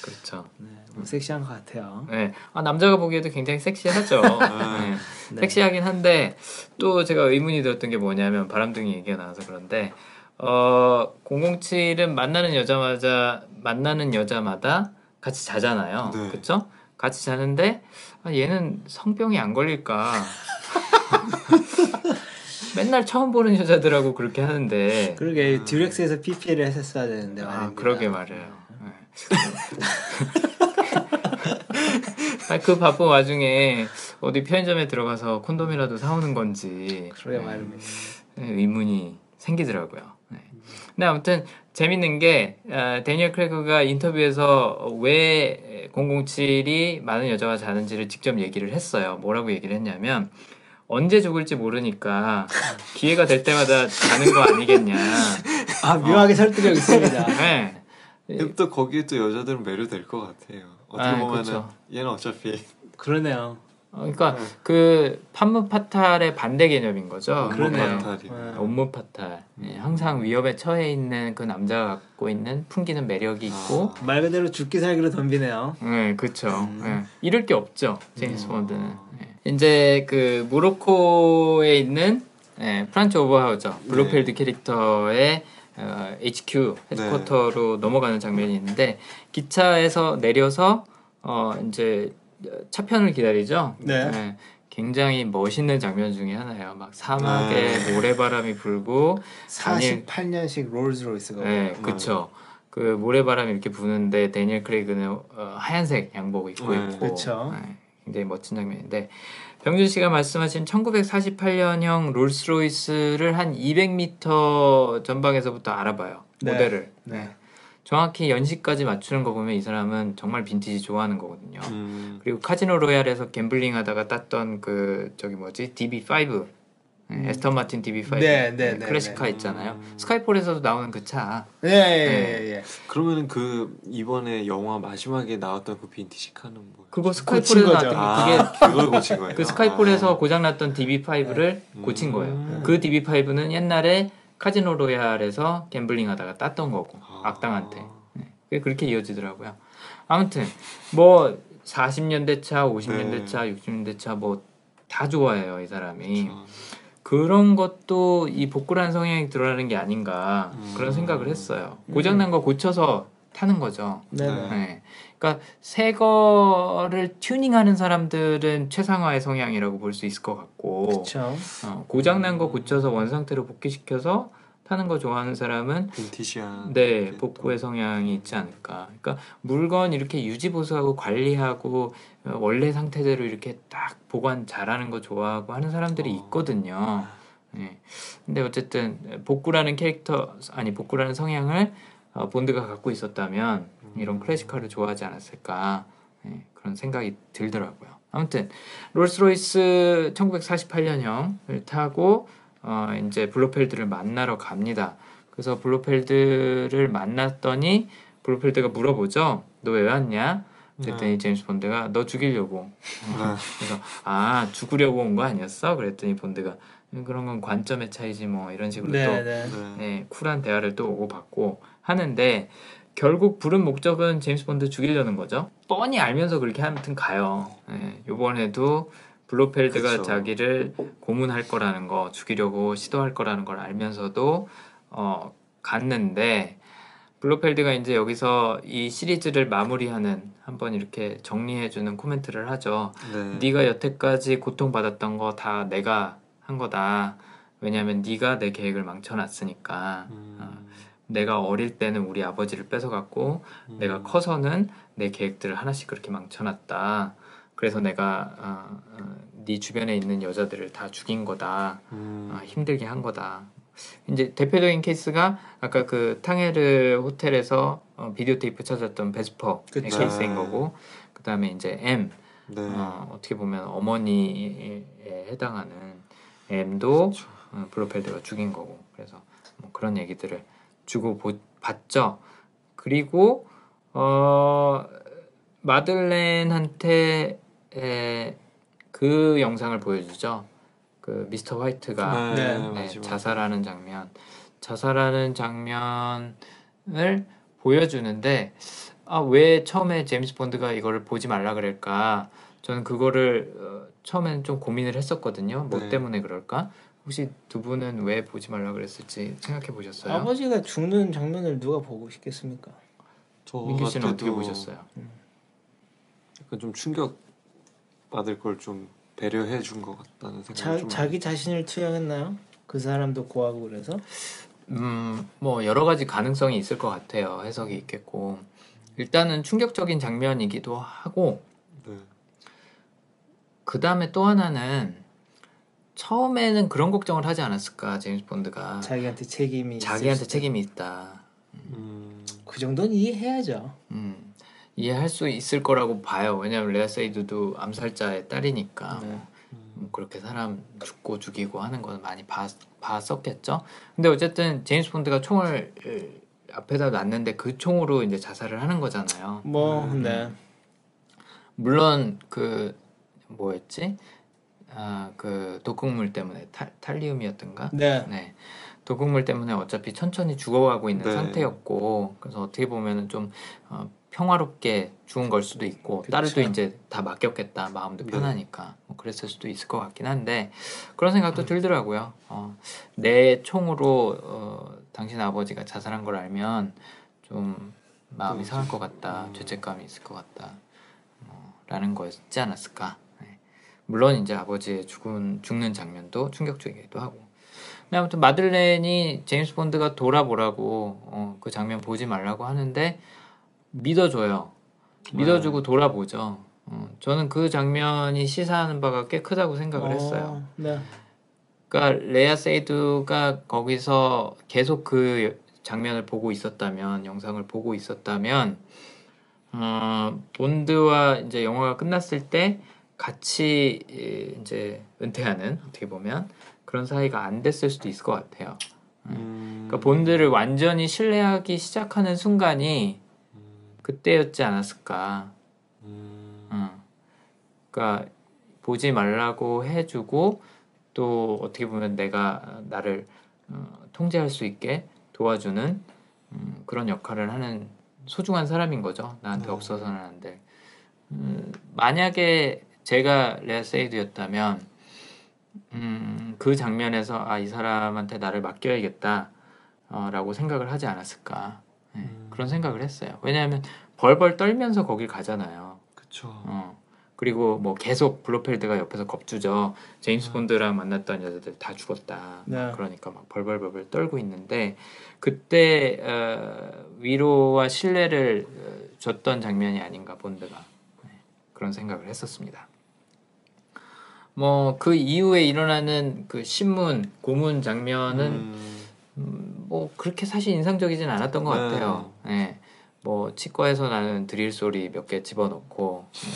그렇죠. 네, 뭐 섹시한 것 같아요. 네. 아, 남자가 보기에도 굉장히 섹시하죠. 네. 네. 섹시하긴 한데 또 제가 의문이 들었던 게 뭐냐면 바람둥이 얘기가 나와서 그런데 어 007은 만나는 여자마자 만나는 여자마다 같이 자잖아요. 네. 그렇죠? 같이 자는데 아, 얘는 성병이 안 걸릴까? 맨날 처음 보는 여자들하고 그렇게 하는데 그러게 듀렉스에서 PPL을 했었어야 되는데 아 말입니다. 그러게 말이에요. 네. 아, 그 바쁜 와중에 어디 편의점에 들어가서 콘돔이라도 사오는 건지 그러게 네, 말입니다. 네, 의문이 생기더라고요. 네. 근데 아무튼 재밌는 게 아, 데니얼 크레그가 인터뷰에서 왜 007이 많은 여자와 자는지를 직접 얘기를 했어요. 뭐라고 얘기를 했냐면 언제 죽을지 모르니까 기회가 될 때마다 자는 거 아니겠냐. 아 묘하게 설득력 있습니다. 네. 근데 또 거기에 또 여자들은 매료될 것 같아요. 어떻게 아, 보면은 그쵸. 얘는 어차피 그러네요. 어, 그러니까 그 판무 파탈의 반대 개념인 거죠. 업무 그러네요. 파탈이. 네. 업무 파탈. 예, 항상 위협에 처해 있는 그 남자가 갖고 있는 풍기는 매력이 있고, 아. 말 그대로 죽기 살기로 덤비네요. 네, 그렇죠. 음. 예, 잃을 게 없죠. 제임스 본드는. 예. 이제 그 모로코에 있는 예, 프란츠 오버하우저 블로펠드 캐릭터의 어, HQ headquarter로 넘어가는 장면이 있는데 기차에서 내려서 어 이제 차편을 기다리죠. 네. 예, 굉장히 멋있는 장면 중에 하나예요. 막 사막에 네. 모래바람이 불고 다니엘 48년식 롤스로이스가 네, 그쵸. 그 모래바람이 이렇게 부는데 데니엘 크레이그는 어, 하얀색 양복 입고 네, 있고 그쵸. 네, 굉장히 멋진 장면인데 병준 씨가 말씀하신 1948년형 롤스로이스를 한 200m 전방에서부터 알아봐요 네. 모델을. 네. 정확히 연식까지 맞추는 거 보면 이 사람은 정말 빈티지 좋아하는 거거든요. 음. 그리고 카지노 로얄에서 gambling 하다가 땄던 그 저기 뭐지 DB5 네, 에스턴 마틴 DB5 네, 네, 네, 클래식카 네. 있잖아요. 음. 스카이폴에서도 나오는 그 차. 예, 예, 예, 예. 그러면은 그 이번에 영화 마지막에 나왔던 그 빈티지 카는 뭐? 그거 스카이폴에서. 나왔던 게 아, 그걸 고친 거예요. 그 스카이폴에서 아. 고장 났던 DB5를 음. 고친 거예요. 그 DB5는 옛날에 카지노 로얄에서 갬블링 하다가 땄던 거고 아. 악당한테. 그게 그렇게 이어지더라고요. 아무튼 뭐 40년대 차, 50년대 네. 차, 60년대 차 뭐 다 좋아해요 이 사람이. 아, 그런 것도 이 복구라는 성향이 드러나는 게 아닌가 음. 그런 생각을 했어요. 고장난 거 고쳐서 타는 거죠. 네. 네. 네. 그러니까 새 거를 튜닝하는 사람들은 최상화의 성향이라고 볼 수 있을 것 같고 그렇죠. 어, 고장난 거 고쳐서 원상태로 복귀시켜서 타는 거 좋아하는 사람은 빈티지한. 네게 복구의 성향이 있지 않을까. 그러니까 물건 이렇게 유지 보수하고 관리하고 어, 원래 상태대로 이렇게 딱 보관 잘하는 거 좋아하고 하는 사람들이 어. 있거든요. 네. 근데 어쨌든 복구라는 캐릭터 아니 복구라는 성향을 어, 본드가 갖고 있었다면 이런 클래식카를 좋아하지 않았을까 네, 그런 생각이 들더라고요. 아무튼 롤스로이스 1948년형을 타고 어, 이제 블로펠드를 만나러 갑니다. 그래서 블로펠드를 만났더니 블로펠드가 물어보죠. 너 왜 왔냐? 그랬더니 네. 제임스 본드가 너 죽이려고. 네. 그래서 아 죽으려고 온 거 아니었어? 그랬더니 본드가 음, 그런 건 관점의 차이지 뭐 이런 식으로 네, 또 네. 네. 네, 쿨한 대화를 또 오고 받고 하는데 결국 부른 목적은 제임스 본드 죽이려는 거죠. 뻔히 알면서 그렇게 아무튼 가요. 네, 이번에도 블로펠드가 그쵸. 자기를 고문할 거라는 거, 죽이려고 시도할 거라는 걸 알면서도 어, 갔는데 블로펠드가 이제 여기서 이 시리즈를 마무리하는 한번 이렇게 정리해주는 코멘트를 하죠. 네. 네가 여태까지 고통받았던 거 다 내가 한 거다. 왜냐면 네가 내 계획을 망쳐놨으니까. 음. 어, 내가 어릴 때는 우리 아버지를 뺏어갔고 음. 내가 커서는 내 계획들을 하나씩 그렇게 망쳐놨다. 그래서 내가 어, 어, 네 주변에 있는 여자들을 다 죽인 거다. 음. 아, 힘들게 한 거다. 이제 대표적인 케이스가 아까 그 탕헤르 호텔에서 어, 비디오 테이프 찾았던 베스퍼의 그쵸. 케이스인 네. 거고 그 다음에 이제 M 네. 어, 어떻게 보면 어머니에 해당하는 M도. 어, 블로펠드가 죽인 거고 그래서 뭐 그런 얘기들을 주고 보, 봤죠. 그리고 어 마들렌한테 에, 그 영상을 보여주죠. 그 미스터 화이트가 네, 네, 네, 마지막. 자살하는 장면, 자살하는 장면을 보여주는데 아 왜 처음에 제임스 본드가 이거를 보지 말라 그럴까? 저는 그거를 어, 처음에는 좀 고민을 했었거든요. 뭐 네. 때문에 그럴까? 혹시 두 분은 왜 보지 말라 그랬을지 생각해 보셨어요? 아버지가 죽는 장면을 누가 보고 싶겠습니까? 저 민규 씨는 어떻게 보셨어요? 약간 좀 충격 받을 걸 좀 배려해 준 것 같다는 생각이 자, 좀 자기 자신을 투영했나요? 그 사람도 고하고 그래서 음, 뭐 여러 가지 가능성이 있을 것 같아요. 해석이 있겠고 일단은 충격적인 장면이기도 하고 네. 그 다음에 또 하나는 처음에는 그런 걱정을 하지 않았을까 제임스 본드가 자기한테 책임이 자기한테 책임이 있다. 음, 그 정도는 이해해야죠. 음, 이해할 수 있을 거라고 봐요. 왜냐하면 레아 세이드도 암살자의 딸이니까 네. 뭐, 뭐 그렇게 사람 죽고 죽이고 하는 건 많이 봤, 봤었겠죠. 근데 어쨌든 제임스 본드가 총을 에, 앞에다 놨는데 그 총으로 이제 자살을 하는 거잖아요. 뭐 음. 네. 물론 그 뭐였지? 아 그 독극물 때문에 탈, 탈리움이었던가? 네. 네. 독극물 때문에 어차피 천천히 죽어가고 있는 네. 상태였고 그래서 어떻게 보면은 좀 어, 평화롭게 죽은 걸 수도 있고 그쵸. 딸도 이제 다 맡겼겠다 마음도 네. 편하니까 뭐 그랬을 수도 있을 것 같긴 한데 그런 생각도 들더라고요. 어, 내 총으로 어, 당신 아버지가 자살한 걸 알면 좀 마음이 또 상할 것 같다, 음. 죄책감이 있을 것 같다, 어, 라는 거였지 않았을까. 네. 물론 이제 아버지의 죽은 죽는 장면도 충격적이기도 하고. 근데 아무튼 마들렌이 제임스 본드가 돌아보라고 어, 그 장면 보지 말라고 하는데 믿어줘요. 믿어주고 네. 돌아보죠. 어, 저는 그 장면이 시사하는 바가 꽤 크다고 생각을 했어요. 어, 네. 그러니까 레아 세이드가 거기서 계속 그 장면을 보고 있었다면 영상을 보고 있었다면 어, 본드와 이제 영화가 끝났을 때 같이 예, 이제 은퇴하는 어떻게 보면 그런 사이가 안 됐을 수도 있을 것 같아요. 음, 그러니까 본드를 완전히 신뢰하기 시작하는 순간이 음, 그때였지 않았을까. 음, 어. 그러니까 보지 말라고 해주고 또 어떻게 보면 내가 나를 어, 통제할 수 있게 도와주는 음, 그런 역할을 하는 소중한 사람인 거죠. 나한테 음. 없어서는 안 될. 음, 만약에 제가 레아 세이드였다면 음, 그 장면에서 아 이 사람한테 나를 맡겨야겠다 어, 라고 생각을 하지 않았을까 네, 음. 그런 생각을 했어요. 왜냐하면 벌벌 떨면서 거길 가잖아요. 그쵸. 어. 그리고 뭐 계속 블로펠드가 옆에서 겁주죠. 제임스 음. 본드랑 만났던 여자들 다 죽었다. 네. 막 그러니까 막 벌벌벌벌 떨고 있는데 그때 어, 위로와 신뢰를 어, 줬던 장면이 아닌가 본드가 네, 그런 생각을 했었습니다. 뭐 그 이후에 일어나는 그 신문 고문 장면은 음, 음, 뭐 그렇게 사실 인상적이진 않았던 것 네. 같아요. 예. 뭐 치과에서 나는 드릴 소리 몇 개 집어넣고 음,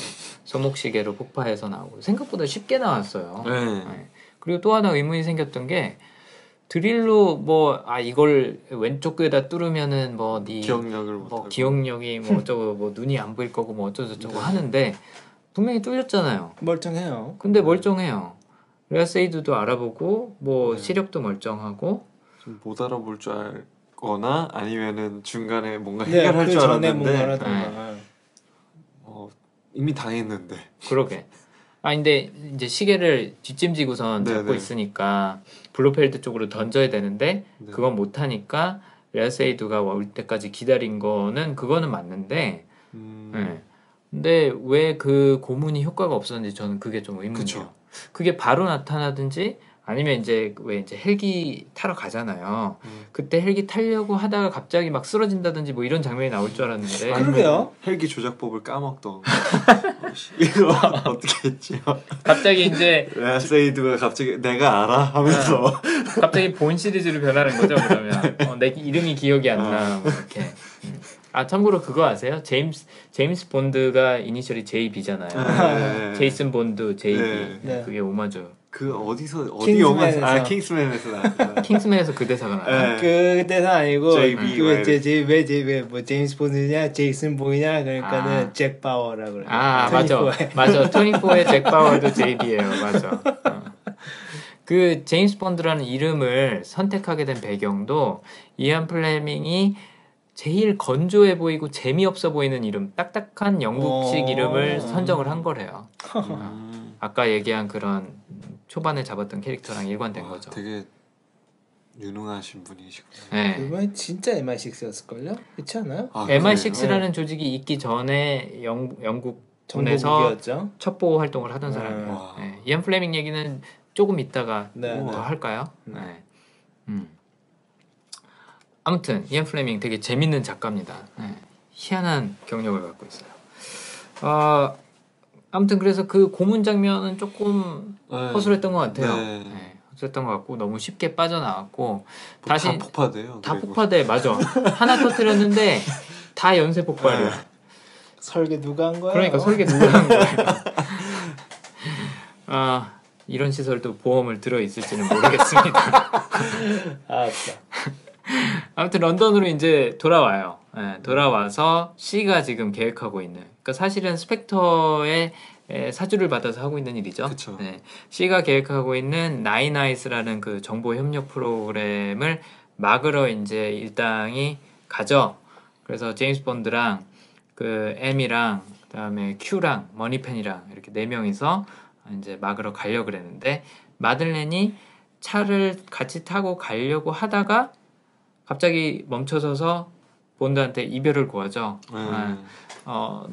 손목시계로 폭파해서 나오고 생각보다 쉽게 나왔어요. 네. 예. 그리고 또 하나 의문이 생겼던 게 드릴로 뭐 아 이걸 왼쪽 귀에다 뚫으면은 뭐네 기억력을 뭐 기억력이 뭐 어쩌고 뭐 눈이 안 보일 거고 뭐 어쩌고 저쩌고 하는데 분명히 뚫렸잖아요. 멀쩡해요. 근데 멀쩡해요. 레아세이드도 알아보고 뭐 네. 시력도 멀쩡하고 좀 못 알아볼 줄 알거나 아니면은 중간에 뭔가 네, 해결할 그줄 전에 알았는데 뭔가라던가. 어, 이미 당했는데 그러게. 아 근데 이제 시계를 뒷짐지고선 네, 잡고 네. 있으니까 블로펠드 쪽으로 던져야 되는데 네. 그건 못 하니까 레아세이드가 올 때까지 기다린 거는 그거는 맞는데 음, 예. 근데 왜 그 고문이 효과가 없었는지 저는 그게 좀 의문이에요. 그쵸. 그게 바로 나타나든지 아니면 이제 왜 이제 헬기 타러 가잖아요. 음. 그때 헬기 타려고 하다가 갑자기 막 쓰러진다든지 뭐 이런 장면이 나올 줄 알았는데 그러게요. 헬기 조작법을 까먹던 이거 어떻게 했지? 갑자기 이제 레아세이드가 갑자기 내가 알아 하면서 갑자기 본 시리즈로 변하는 거죠 그러면 어, 내 이름이 기억이 안 나 뭐 이렇게 음. 아 참고로 그거 아세요 제임스 제임스 본드가 이니셜이 JB잖아요 네. 제이슨 본도 JB 네. 네. 그게 오마주 그 어디서 어디 영화에서 아 킹스맨에서 나왔다. 킹스맨에서 그 대사가 나와요. 네. 그 대사 아니고 JB 뭐 그제제왜제왜뭐 제임스 본드냐 제이슨 본이냐 그러니까는 아. 잭 바워라 그래. 아 맞아 맞아 24의 잭 바워도 JB예요 맞아 어. 그 제임스 본드라는 이름을 선택하게 된 배경도 이안 플레밍이 제일 건조해 보이고 재미없어 보이는 이름 딱딱한 영국식 오. 이름을 선정을 한 거래요 음. 아까 얘기한 그런 초반에 잡았던 캐릭터랑 일관된 와, 거죠 되게 유능하신 분이시구나. 네. 이번 진짜 MI6였을걸요? 그렇지 않아요? 아, MI6라는 조직이 있기 전에 영, 영국 정보국이었죠. 첩보 활동을 하던 음. 사람이에요. 와. 네. 이안 플레밍 얘기는 조금 있다가 네, 더 네. 할까요? 네. 네. 음. 아무튼 이안 플레밍 되게 재밌는 작가입니다. 네. 희한한 경력을 갖고 있어요. 어, 아무튼 그래서 그 고문 장면은 조금 네. 허술했던 것 같아요. 네. 네, 허술했던 것 같고 너무 쉽게 빠져나왔고 뭐 다시 다 폭파돼요. 다 그리고. 폭파돼 맞아 하나 터뜨렸는데 다 연쇄 폭발이야. 네. 설계 누가 한 거야? 그러니까 설계 누가 한 거예요? 아 이런 시설도 보험을 들어 있을지는 모르겠습니다. 아, 진짜. 아무튼 런던으로 이제 돌아와요. 예, 돌아와서 C가 지금 계획하고 있는. 그러니까 사실은 스펙터의 에, 사주를 받아서 하고 있는 일이죠. 그쵸. 네. C가 계획하고 있는 나인아이스라는 그 정보 협력 프로그램을 막으러 이제 일당이 가죠. 그래서 제임스 본드랑 그 M이랑 그다음에 Q랑 머니펜이랑 이렇게 네 명이서 이제 막으러 가려 그랬는데 마들렌이 차를 같이 타고 가려고 하다가 갑자기 멈춰서서 본드한테 이별을 구하죠. 네. 아, 어,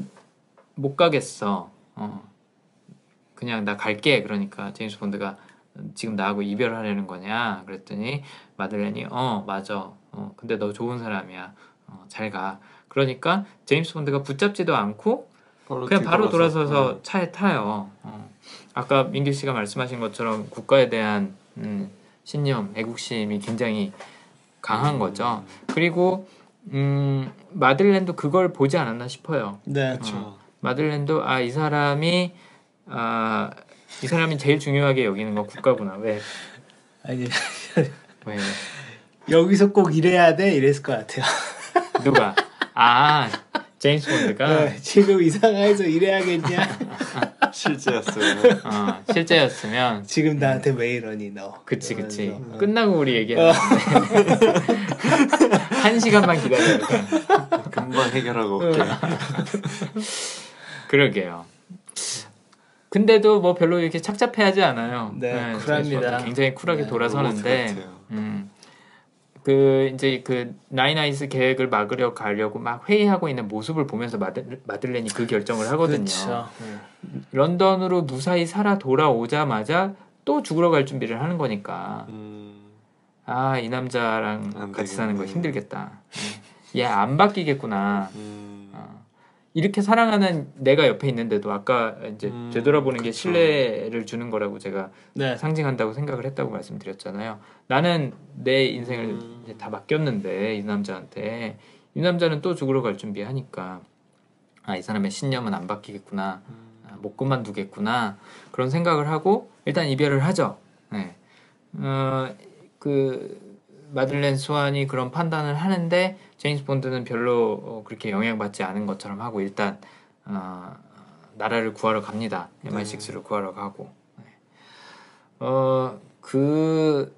못 가겠어. 어, 그냥 나 갈게. 그러니까 제임스 본드가 지금 나하고 이별하려는 거냐? 그랬더니 마들렌이 어 맞아. 어, 근데 너 좋은 사람이야. 어, 잘 가. 그러니까 제임스 본드가 붙잡지도 않고 바로 그냥 바로 돌아서서 네. 차에 타요. 어. 아까 민규 씨가 말씀하신 것처럼 국가에 대한 음, 신념, 애국심이 굉장히 강한 거죠. 그리고 음, 마들렌도 그걸 보지 않았나 싶어요. 네. 그렇죠. 마들렌도 아 이 사람이 아 이 사람이 제일 중요하게 여기는 건 국가구나. 왜? 아니 왜? 여기서 꼭 이래야 돼 이랬을 것 같아요. 누가? 아 제임스 본드가 네, 지금 이 상황에서 이래야겠냐? 실제였어요. 어, 실제였으면 지금 나한테 왜 이러니 너? 그치 그치 이러면서. 끝나고 우리 얘기하는데 한 시간만 기다려 금방 해결하고 올게. 그러게요 근데도 뭐 별로 이렇게 착잡해하지 않아요 네, 제임스 쿨합니다. 굉장히 쿨하게 네, 돌아서는데. 음, 그 이제 그 나인아이스 계획을 막으려 가려고 막 회의하고 있는 모습을 보면서 마들, 마들렌이 그 결정을 하거든요 그쵸. 런던으로 무사히 살아 돌아오자마자 또 죽으러 갈 준비를 하는 거니까 음, 아 이 남자랑 안 같이 사는 거 되겠네. 힘들겠다. 얘 안 바뀌겠구나. 음, 어. 이렇게 사랑하는 내가 옆에 있는데도 아까 이제 음, 되돌아보는 게 그쵸. 신뢰를 주는 거라고 제가 네. 상징한다고 생각을 했다고 말씀드렸잖아요. 나는 내 인생을 음. 이제 다 맡겼는데 이 남자한테 이 남자는 또 죽으러 갈 준비하니까 아 이 사람의 신념은 안 바뀌겠구나. 음, 아, 못 그만두겠구나 그런 생각을 하고 일단 이별을 하죠. 네. 어, 그 마들렌 스완이 그런 판단을 하는데 제임스 본드는 별로 어, 그렇게 영향받지 않은 것처럼 하고 일단 어, 나라를 구하러 갑니다. MI6를 구하러 가고. 네. 어, 그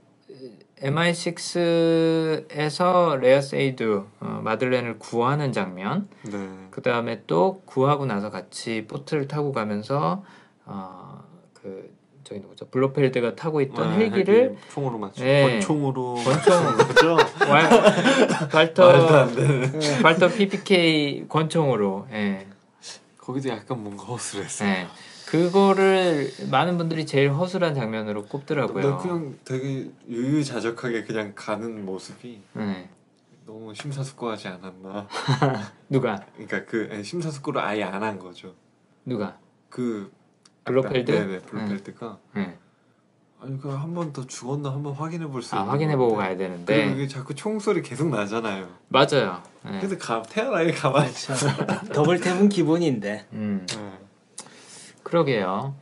MI6에서 레아 세이드 어, 마들렌을 구하는 장면 네. 그 다음에 또 구하고 나서 같이 보트를 타고 가면서 어그 저기 누구죠 블로펠드가 타고 있던 아, 헬기를 헬기 총으로 맞죠. 네. 권총으로 권총 그죠? 왈 말도 발터. 발터 PPK 권총으로 예. 거기도 약간 뭔가 허술했어. 예. 그거를 많은 분들이 제일 허술한 장면으로 꼽더라고요. 나 그냥 되게 유유자적하게 그냥 가는 모습이 예. 너무 심사숙고하지 않았나. 누가 그러니까 그 심사숙고를 아예 안 한 거죠. 누가 그 블로펠드? 네네 블로펠드가 예. 아니 그 한 번 더 죽었나 한 번 확인해 볼 수아 있는 확인해 보고. 가야 그리고 되는데 이게 자꾸 총소리 계속 나잖아요. 맞아요. 예. 그래서 가, 태어나게 가만히 있어. 그렇죠. 더블 탭은 기본인데. 음. 네. 그러게요.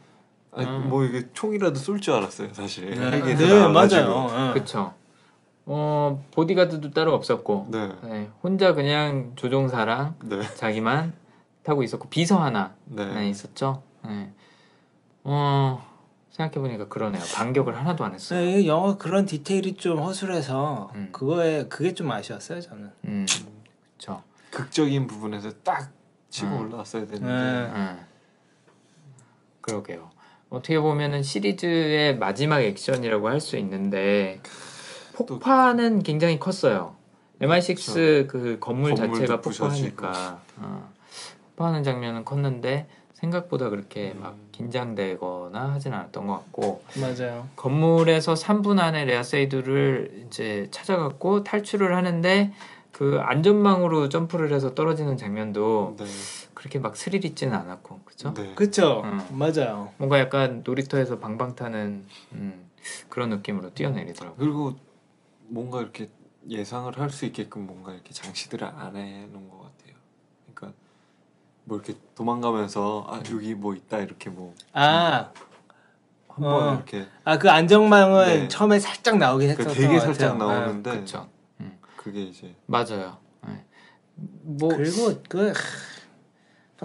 아니, 음. 뭐 이게 총이라도 쏠 줄 알았어요 사실. 네, 네 나와가지고. 맞아요. 예. 그쵸. 어 보디가드도 따로 없었고 네. 네, 혼자 그냥 조종사랑 네. 자기만 타고 있었고 비서 하나 네. 네, 있었죠. 네. 어 생각해보니까 그러네요. 반격을 하나도 안 했어요. 네, 이 영화 그런 디테일이 좀 허술해서 음. 그거에 그게 좀 아쉬웠어요 저는. 음, 그렇죠. 극적인 부분에서 딱 치고 음. 올라왔어야 되는데. 네. 음. 그러게요. 어떻게 보면은 시리즈의 마지막 액션이라고 할 수 있는데 폭파는 굉장히 컸어요. MI6 그 건물 자체가. 폭파하니까 어, 폭파하는 장면은 컸는데 생각보다 그렇게 막 음. 긴장되거나 하진 않았던 것 같고 맞아요. 건물에서 3분 안에 레아세이드를 이제 찾아갔고 탈출을 하는데 그 안전망으로 점프를 해서 떨어지는 장면도 네. 그렇게 막 스릴 있지는 않았고 그죠? 네. 그쵸? 음. 맞아요. 뭔가 약간 놀이터에서 방방 타는 음, 그런 느낌으로 뛰어내리더라고요. 그리고 뭔가 이렇게 예상을 할 수 있게끔 뭔가 이렇게 장치들을 안 해놓은 것 뭐 이렇게 도망가면서 아 여기 뭐 있다 이렇게 뭐 아, 한번 어. 이렇게 아 그 안정망은 네. 처음에 살짝 나오긴 그 했었던 되게 것 살짝 같아요. 나오는데 그렇죠. 그게 이제 맞아요. 네. 뭐 그리고 그 하, 막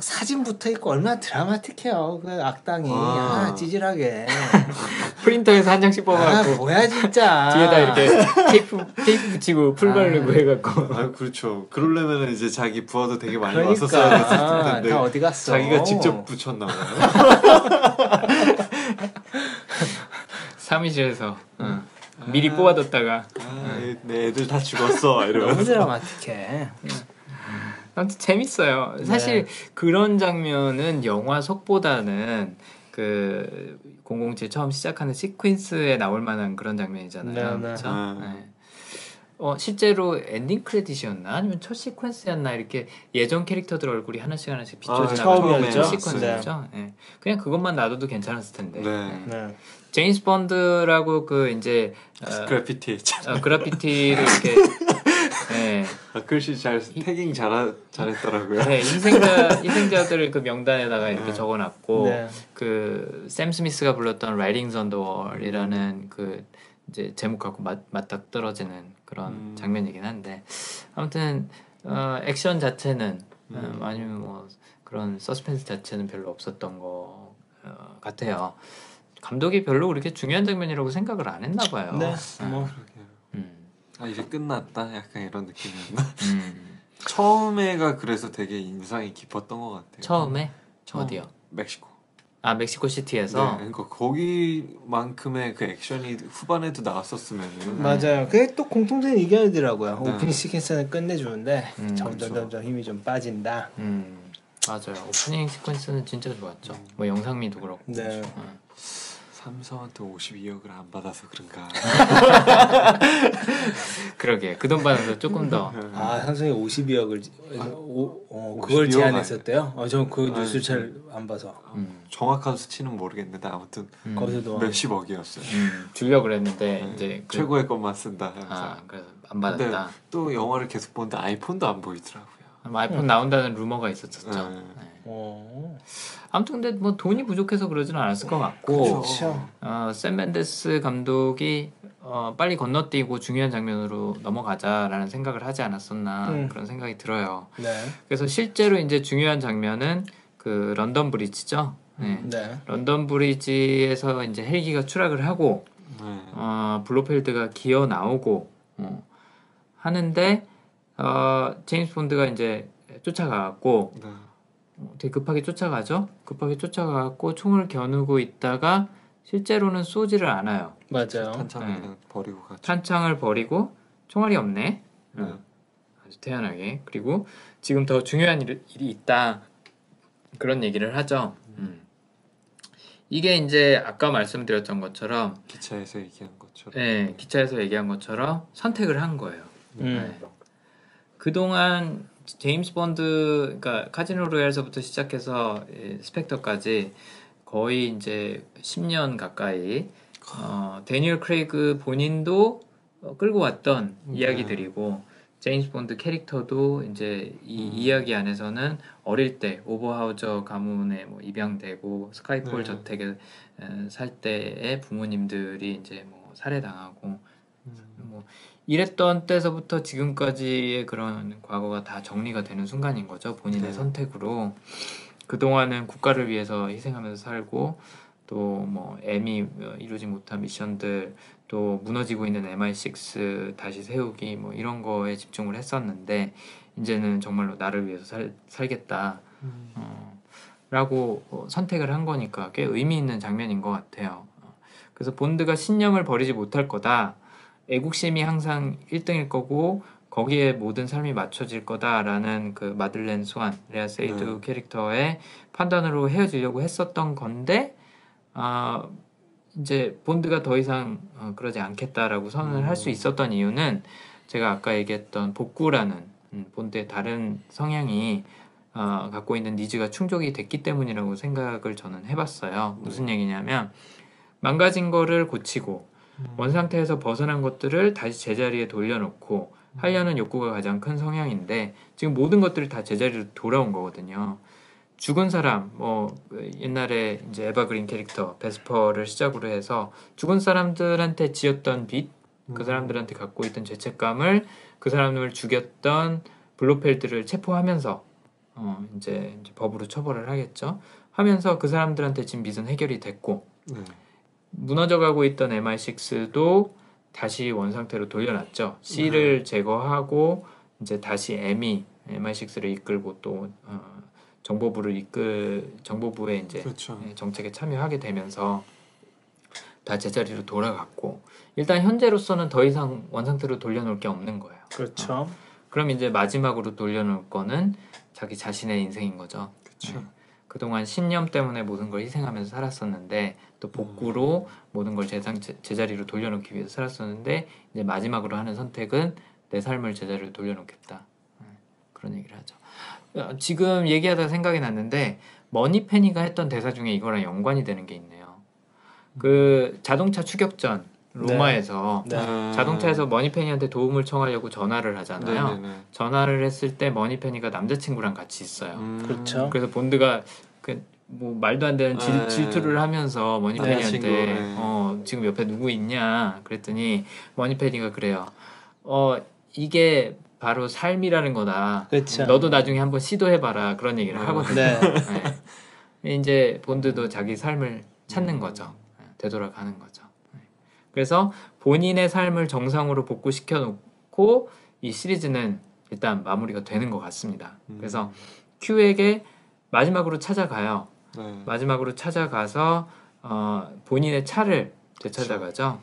사진 붙어 있고 얼마나 드라마틱해요. 그 악당이 아. 아, 찌질하게. 프린터에서 한 장씩 아 뽑아갖고 뭐야 진짜. 뒤에다 이렇게 테이프 테이프 붙이고 풀 아. 바르고 해갖고 아 그렇죠. 그러려면 이제 자기 부하도 되게 많이 그러니까 왔었어야 됐을 텐데 다 어디 갔어? 자기가 직접 붙였나 봐요. 사무실에서 응. 미리 뽑아뒀다가 아, 얘- 내 애들 다 죽었어 너무 이러면서 드라마틱해. 아무튼 재밌어요. 사실 네. 그런 장면은 영화 속보다는 그 007 처음 시작하는 시퀀스에 나올 만한 그런 장면이잖아요. 네, 네. 그렇죠? 음. 네. 어, 실제로 엔딩 크레딧이었나 아니면 첫 시퀀스였나 이렇게 예전 캐릭터들 얼굴이 하나씩 하나씩 비춰지나 아? 첫 시퀀스였죠. 네. 그냥 그것만 놔둬도 괜찮았을 텐데. 네. 네. 제임스 본드라고 그 이제 어, 그래피티. 어, 그래피티를 이렇게 네. 아, 글씨 잘 태깅 잘 잘했더라고요. 네, 희생자 희생자들을 그 명단에다가 이렇게 네. 적어놨고 네. 그샘 스미스가 불렀던 Writings on the Wall이라는 그 이제 제목하고 맞, 맞닥 떨어지는 그런 음. 장면이긴 한데 아무튼 어, 액션 자체는 어, 음. 아니면 뭐 그런 서스펜스 자체는 별로 없었던 것 어, 같아요. 감독이 별로 그렇게 중요한 장면이라고 생각을 안 했나 봐요. 네. 뭐 그러게요. 음, 아 이제 끝났다 약간 이런 느낌이었나? 음. 처음에가 그래서 되게 인상이 깊었던 것 같아요. 처음에 처음. 어디요? 멕시코. 아 멕시코 시티에서 네, 그러니까 거기만큼의 그 액션이 후반에도 나왔었으면은 맞아요. 그게 또 공통된 의견이더라고요. 네. 오프닝 시퀀스는 끝내주는데 음, 점점 그렇죠. 점점 힘이 좀 빠진다. 음 맞아요 오프닝 시퀀스는 진짜 좋았죠 뭐 영상미도 그렇고 네. 음. 삼성한테 52억을 안 받아서 그런가. 그러게 그 돈 받아서 조금 더 아 삼성이 52억을 오, 어, 52억 그걸 제안했었대요. 어, 저그 아니, 뉴스 잘 안 봐서 음, 정확한 수치는 모르겠는데 아무튼 음, 거기서도 몇십억이었어요. 음, 주려고 그랬는데 네, 이제 그, 최고의 것만 쓴다. 아 항상. 그래서 안 받았다 또 영화를 계속 보는데 아이폰도 안 보이더라고요. 아마 아이폰 나온다는 루머가 있었었죠 네. 네. 어, 아무튼 근데 뭐 돈이 부족해서 그러지는 않았을 것 같고 그렇죠. 어, 샘 멘데스 감독이 어, 빨리 건너뛰고 중요한 장면으로 넘어가자라는 생각을 하지 않았었나 음. 그런 생각이 들어요. 네. 그래서 실제로 이제 중요한 장면은 그 런던 브리지죠. 네. 네. 런던 브리지에서 이제 헬기가 추락을 하고 네. 어, 블로펠드가 기어 나오고 어, 하는데 어, 제임스 본드가 이제 쫓아가고 네. 어, 되게 급하게 쫓아가죠. 급하게 쫓아가고 총을 겨누고 있다가 실제로는 쏘지를 않아요. 맞아요. 탄창을 네. 그냥 버리고 가죠. 탄창을 버리고 총알이 없네. 네. 어, 아주 태연하게. 그리고 지금 더 중요한 일, 일이 있다. 그런 얘기를 하죠. 음. 이게 이제 아까 말씀드렸던 것처럼 기차에서 얘기한 것처럼. 네, 기차에서 얘기한 것처럼 선택을 한 거예요. 음. 네. 그동안 제임스 본드, 그러니까 카지노 로얄서부터 시작해서 이 스펙터까지 거의 이제 10년 가까이 어, 데니얼 크레이그 본인도 어, 끌고 왔던 네. 이야기들이고 제임스 본드 캐릭터도 이제 이 이야기 안에서는 어릴 때 오버하우저 가문에 뭐 입양되고 스카이폴 네. 저택에 에, 살 때의 부모님들이 이제 뭐 살해당하고 뭐 이랬던 때서부터 지금까지의 그런 과거가 다 정리가 되는 순간인 거죠 본인의 네. 선택으로 그 동안은 국가를 위해서 희생하면서 살고 또 뭐 M이 이루지 못한 미션들 또 무너지고 있는 MI6 다시 세우기 뭐 이런 거에 집중을 했었는데 이제는 정말로 나를 위해서 살, 살겠다 음. 어, 라고 어, 선택을 한 거니까 꽤 의미 있는 장면인 것 같아요. 어, 그래서 본드가 신념을 버리지 못할 거다. 애국심이 항상 1등일 거고 거기에 모든 삶이 맞춰질 거다라는 그 마들렌 스완 레아 세이두 네. 캐릭터의 판단으로 헤어지려고 했었던 건데 아 이제 본드가 더 이상 어, 그러지 않겠다라고 선언을 할수 음. 있었던 이유는 제가 아까 얘기했던 복구라는 음, 본드의 다른 성향이 어, 갖고 있는 needs가 충족이 됐기 때문이라고 생각을 저는 해봤어요. 무슨 얘기냐면 망가진 거를 고치고 원 상태에서 벗어난 것들을 다시 제자리에 돌려놓고 하려는 욕구가 가장 큰 성향인데 지금 모든 것들이 다 제자리로 돌아온 거거든요. 죽은 사람, 뭐 옛날에 이제 에바 그린 캐릭터 베스퍼를 시작으로 해서 죽은 사람들한테 지었던 빚, 그 사람들한테 갖고 있던 죄책감을 그 사람을 죽였던 블로펠드를 체포하면서 어 이제, 이제 법으로 처벌을 하겠죠. 하면서 그 사람들한테 진 빚은 해결이 됐고 네. 무너져가고 있던 MI6도 다시 원상태로 돌려놨죠. C를 제거하고 이제 다시 M이 MI6를 이끌고 또 어, 정보부를 이끌 정보부의 이제 그렇죠. 예, 정책에 참여하게 되면서 다 제자리로 돌아갔고 일단 현재로서는 더 이상 원상태로 돌려놓을 게 없는 거예요. 그렇죠. 그럼 이제 마지막으로 돌려놓을 거는 자기 자신의 인생인 거죠. 그렇죠. 그동안 신념 때문에 모든 걸 희생하면서 살았었는데 또 복구로 모든 걸 제상, 제, 제자리로 돌려놓기 위해서 살았었는데 이제 마지막으로 하는 선택은 내 삶을 제자리로 돌려놓겠다 네, 그런 얘기를 하죠. 어, 지금 얘기하다 생각이 났는데 머니페니가 했던 대사 중에 이거랑 연관이 되는 게 있네요. 그 자동차 추격전 로마에서 네. 아. 자동차에서 머니페니한테 도움을 청하려고 전화를 하잖아요. 네네네. 전화를 했을 때 머니페니가 남자친구랑 같이 있어요. 음. 그렇죠. 그래서 본드가 그 뭐 말도 안 되는 질, 네. 질투를 하면서 머니페니한테 친구, 네. 어 지금 옆에 누구 있냐 그랬더니 머니페니가 그래요. 어 이게 바로 삶이라는 거다. 그렇죠. 너도 나중에 한번 시도해봐라 그런 얘기를 음. 하거든요. 네. 네. 이제 본드도 자기 삶을 찾는 거죠. 네, 되돌아가는 거죠. 네. 그래서 본인의 삶을 정상으로 복구시켜 놓고 이 시리즈는 일단 마무리가 되는 것 같습니다. 음. 그래서 큐에게 마지막으로 찾아가요. 네. 마지막으로 찾아가서 어, 본인의 차를 되찾아가죠.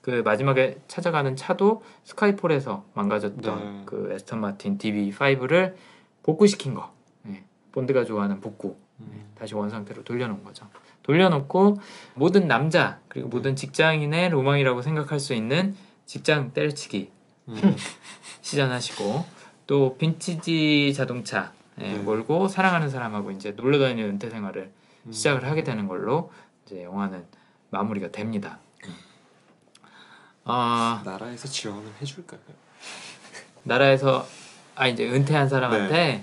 그 마지막에 찾아가는 차도 스카이폴에서 망가졌던 네. 그 에스턴 마틴 DB5를 복구시킨 거. 네. 본드가 좋아하는 복구. 음. 다시 원상태로 돌려놓은 거죠. 돌려놓고 모든 남자 그리고 모든 직장인의 로망이라고 생각할 수 있는 직장 때려치기 음. 시전하시고 또 빈티지 자동차 예, 네. 몰고 사랑하는 사람하고 이제 놀러 다니는 은퇴 생활을 음. 시작을 하게 되는 걸로 이제 영화는 마무리가 됩니다. 아 나라에서 지원을 해줄까요? 나라에서 아 이제 은퇴한 사람한테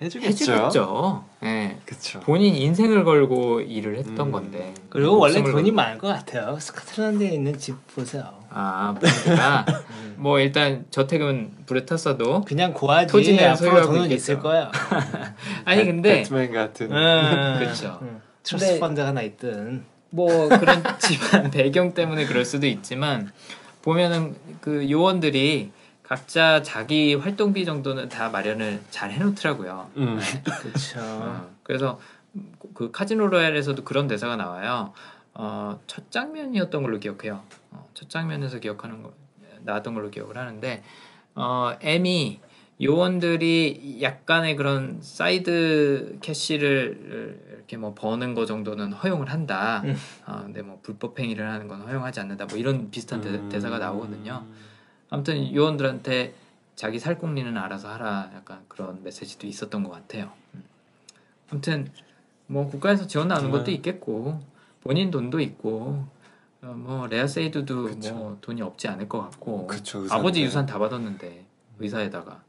해주겠죠. 해주겠죠. 예. 그렇죠. 본인 인생을 걸고 일을 했던 음. 건데 그리고 원래 돈이 걸- 많을 것 같아요. 스코틀랜드에 있는 집 보세요. 아 본드가 뭐 일단 저택은 불에 탔어도 그냥 구하지. 토지는 앞으로 돈은 있겠죠. 있을 거야. 아니 근데 배트맨 같은. 응. 그쵸. 응. trust 근데- fund 하나 있든. 뭐 그런 집안 배경 때문에 그럴 수도 있지만 보면은 그 요원들이 각자 자기 활동비 정도는 다 마련을 잘 해놓더라고요. 음. 그렇죠. 어, 그래서 그 카지노 로얄에서도 그런 대사가 나와요. 어, 첫 장면이었던 걸로 기억해요. 어, 첫 장면에서 기억하는 거 나왔던 걸로 기억을 하는데 어, 에미 요원들이 약간의 그런 side cash를 이렇게 뭐 버는 거 정도는 허용을 한다. 음. 어, 근데 뭐 불법 행위를 하는 건 허용하지 않는다. 뭐 이런 비슷한 대, 대사가 나오거든요. 아무튼 요원들한테 자기 살궁리는 알아서 하라 약간 그런 메시지도 있었던 것 같아요. 음. 아무튼 뭐 국가에서 지원 나오는 네. 것도 있겠고 본인 돈도 있고 어, 뭐 레아 세이드도 그쵸. 뭐 돈이 없지 않을 것 같고 그쵸, 아버지. 유산 다 받았는데 의사에다가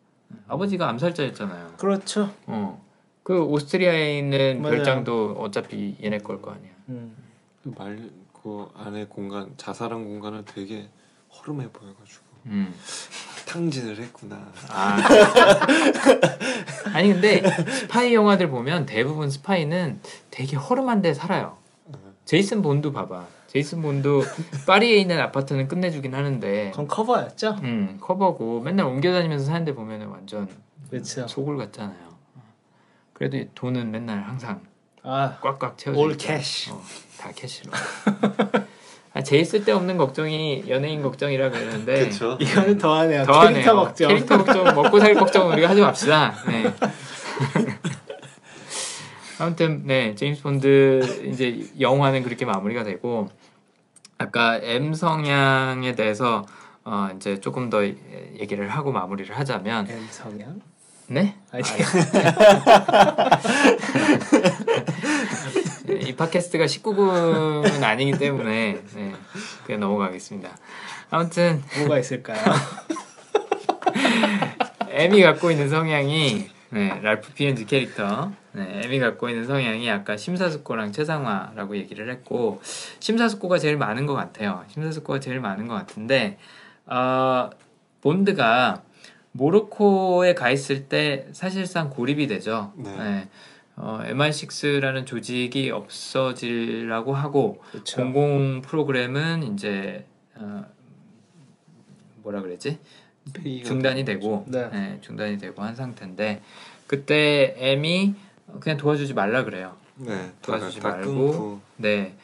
아버지가 암살자였잖아요. 그렇죠. 어. 그 오스트리아에 있는 맞아요. 별장도 어차피 얘네 걸 거 아니야. 음. 말그 안에 공간 자살한 공간은 되게 허름해 보여가지고 음. 탕진을 했구나. 아. 아니 근데 스파이 영화들 보면 대부분 스파이는 되게 허름한 데 살아요. 제이슨 본도 봐봐. 제이슨 본도 파리에 있는 아파트는 끝내주긴 하는데 그건 커버였죠. 음, 커버고 맨날 옮겨 다니면서 사는데 보면은 완전 그렇죠. 소굴 같잖아요. 그래도 돈은 맨날 항상 아, 꽉꽉 채워져 올. cash. 어, 다 cash로. 아, 제일 쓸데없는 걱정이 연예인 걱정이라 그러는데. 이거는 더하네요. 더하네요. 캐릭터 걱정. 캐릭터 걱정, 먹고 살 걱정은 우리가 하지 맙시다. 네. 아무튼 네 제임스 본드 이제 영화는 그렇게 마무리가 되고 아까 M 성향에 대해서 어 이제 조금 더 얘기를 하고 마무리를 하자면 M 성향. 네 아니, 네, 이 팟캐스트가 19금은 아니기 때문에 네, 그냥 넘어가겠습니다. 아무튼 뭐가 있을까요? M이 갖고 있는 성향이 네, 랄프 피엔즈 캐릭터 네, M이 갖고 있는 성향이 아까 심사숙고랑 최상화라고 얘기를 했고 심사숙고가 제일 많은 것 같아요. 심사숙고가 제일 많은 것 같은데 어, 본드가 모로코에 가 있을 때 사실상 고립이 되죠. 네. 어, MI6라는 조직이 없어지려고 하고 그렇죠. 공공 프로그램은 이제 어, 뭐라 그랬지? 중단이 되고 네. 네, 중단이 되고 한 상태인데 그때 M이 그냥 도와주지 말라 그래요. 네, 도와주지 다 말고. 끊고 네,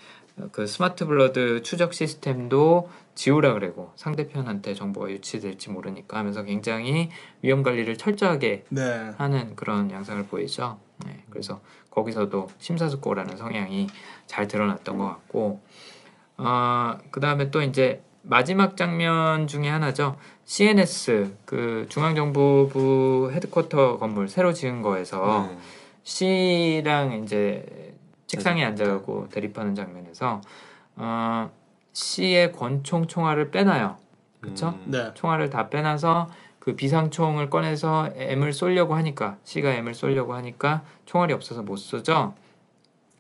그 smart blood 추적 시스템도 지우라 그러고 상대편한테 정보가 유출될지 모르니까 하면서 굉장히 위험 관리를 철저하게 네. 하는 그런 양상을 보이죠. 네, 그래서 거기서도 심사숙고라는 성향이 잘 드러났던 것 같고, 어, 그 다음에 또 이제 마지막 장면 중에 하나죠. CNS 그 중앙정보부 headquarter 건물 새로 지은 거에서 네. C랑 이제 책상에 네. 앉아가고 대립하는 장면에서 어, C의 권총 총알을 빼놔요. 그쵸? 음, 네. 총알을 다 빼놔서 그 비상총을 꺼내서 M을 쏘려고 하니까 C가 M을 쏘려고 하니까 총알이 없어서 못 쏘죠.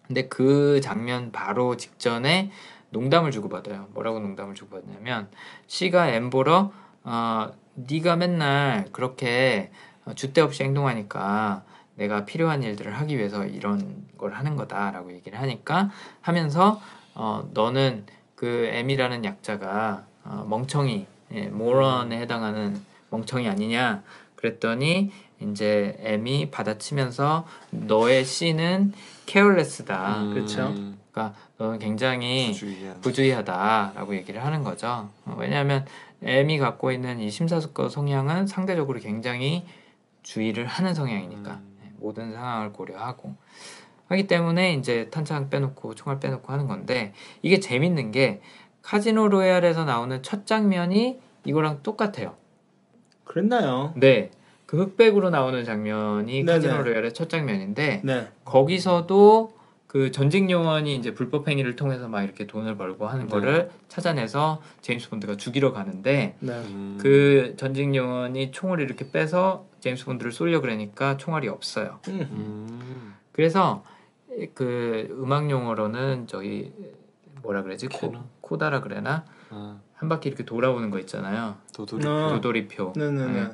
근데 그 장면 바로 직전에 농담을 주고받아요. 뭐라고 농담을 주고받냐면 C가 M 보러 어, 네가 맨날 그렇게 어, 줏대 없이 행동하니까 내가 필요한 일들을 하기 위해서 이런 걸 하는 거다라고 얘기를 하니까 하면서 어, 너는 그 M이라는 약자가 어, 멍청이 예, 모런에 해당하는 멍청이 아니냐 그랬더니 이제 M이 받아치면서 너의 C는 케어레스다 음, 그렇죠. 그러니까 너는 굉장히 부주의한. 부주의하다라고 얘기를 하는 거죠. 어, 왜냐하면 M이 갖고 있는 이 심사숙고 성향은 상대적으로 굉장히 주의를 하는 성향이니까 음. 네, 모든 상황을 고려하고 하기 때문에 이제 탄창 빼놓고 총알 빼놓고 하는 건데 이게 재밌는 게 카지노 로얄에서 나오는 첫 장면이 이거랑 똑같아요. 그랬나요? 네, 그 흑백으로 나오는 장면이 네네. 카지노 로얄의 첫 장면인데 네. 거기서도 그 전직 요원이 이제 불법 행위를 통해서 막 이렇게 돈을 벌고 하는 네. 거를 찾아내서 제임스 본드가 죽이러 가는데 네. 음, 그 전직 요원이 총을 이렇게 빼서 제임스 본드를 쏘려 그러니까 총알이 없어요. 음. 음, 그래서 그 음악 용어로는 저기 뭐라 그러지 코? 코다라 그래나 아, 한 바퀴 이렇게 돌아오는 거 있잖아요. 도돌이. 어. 도돌이표. 네네네. 네.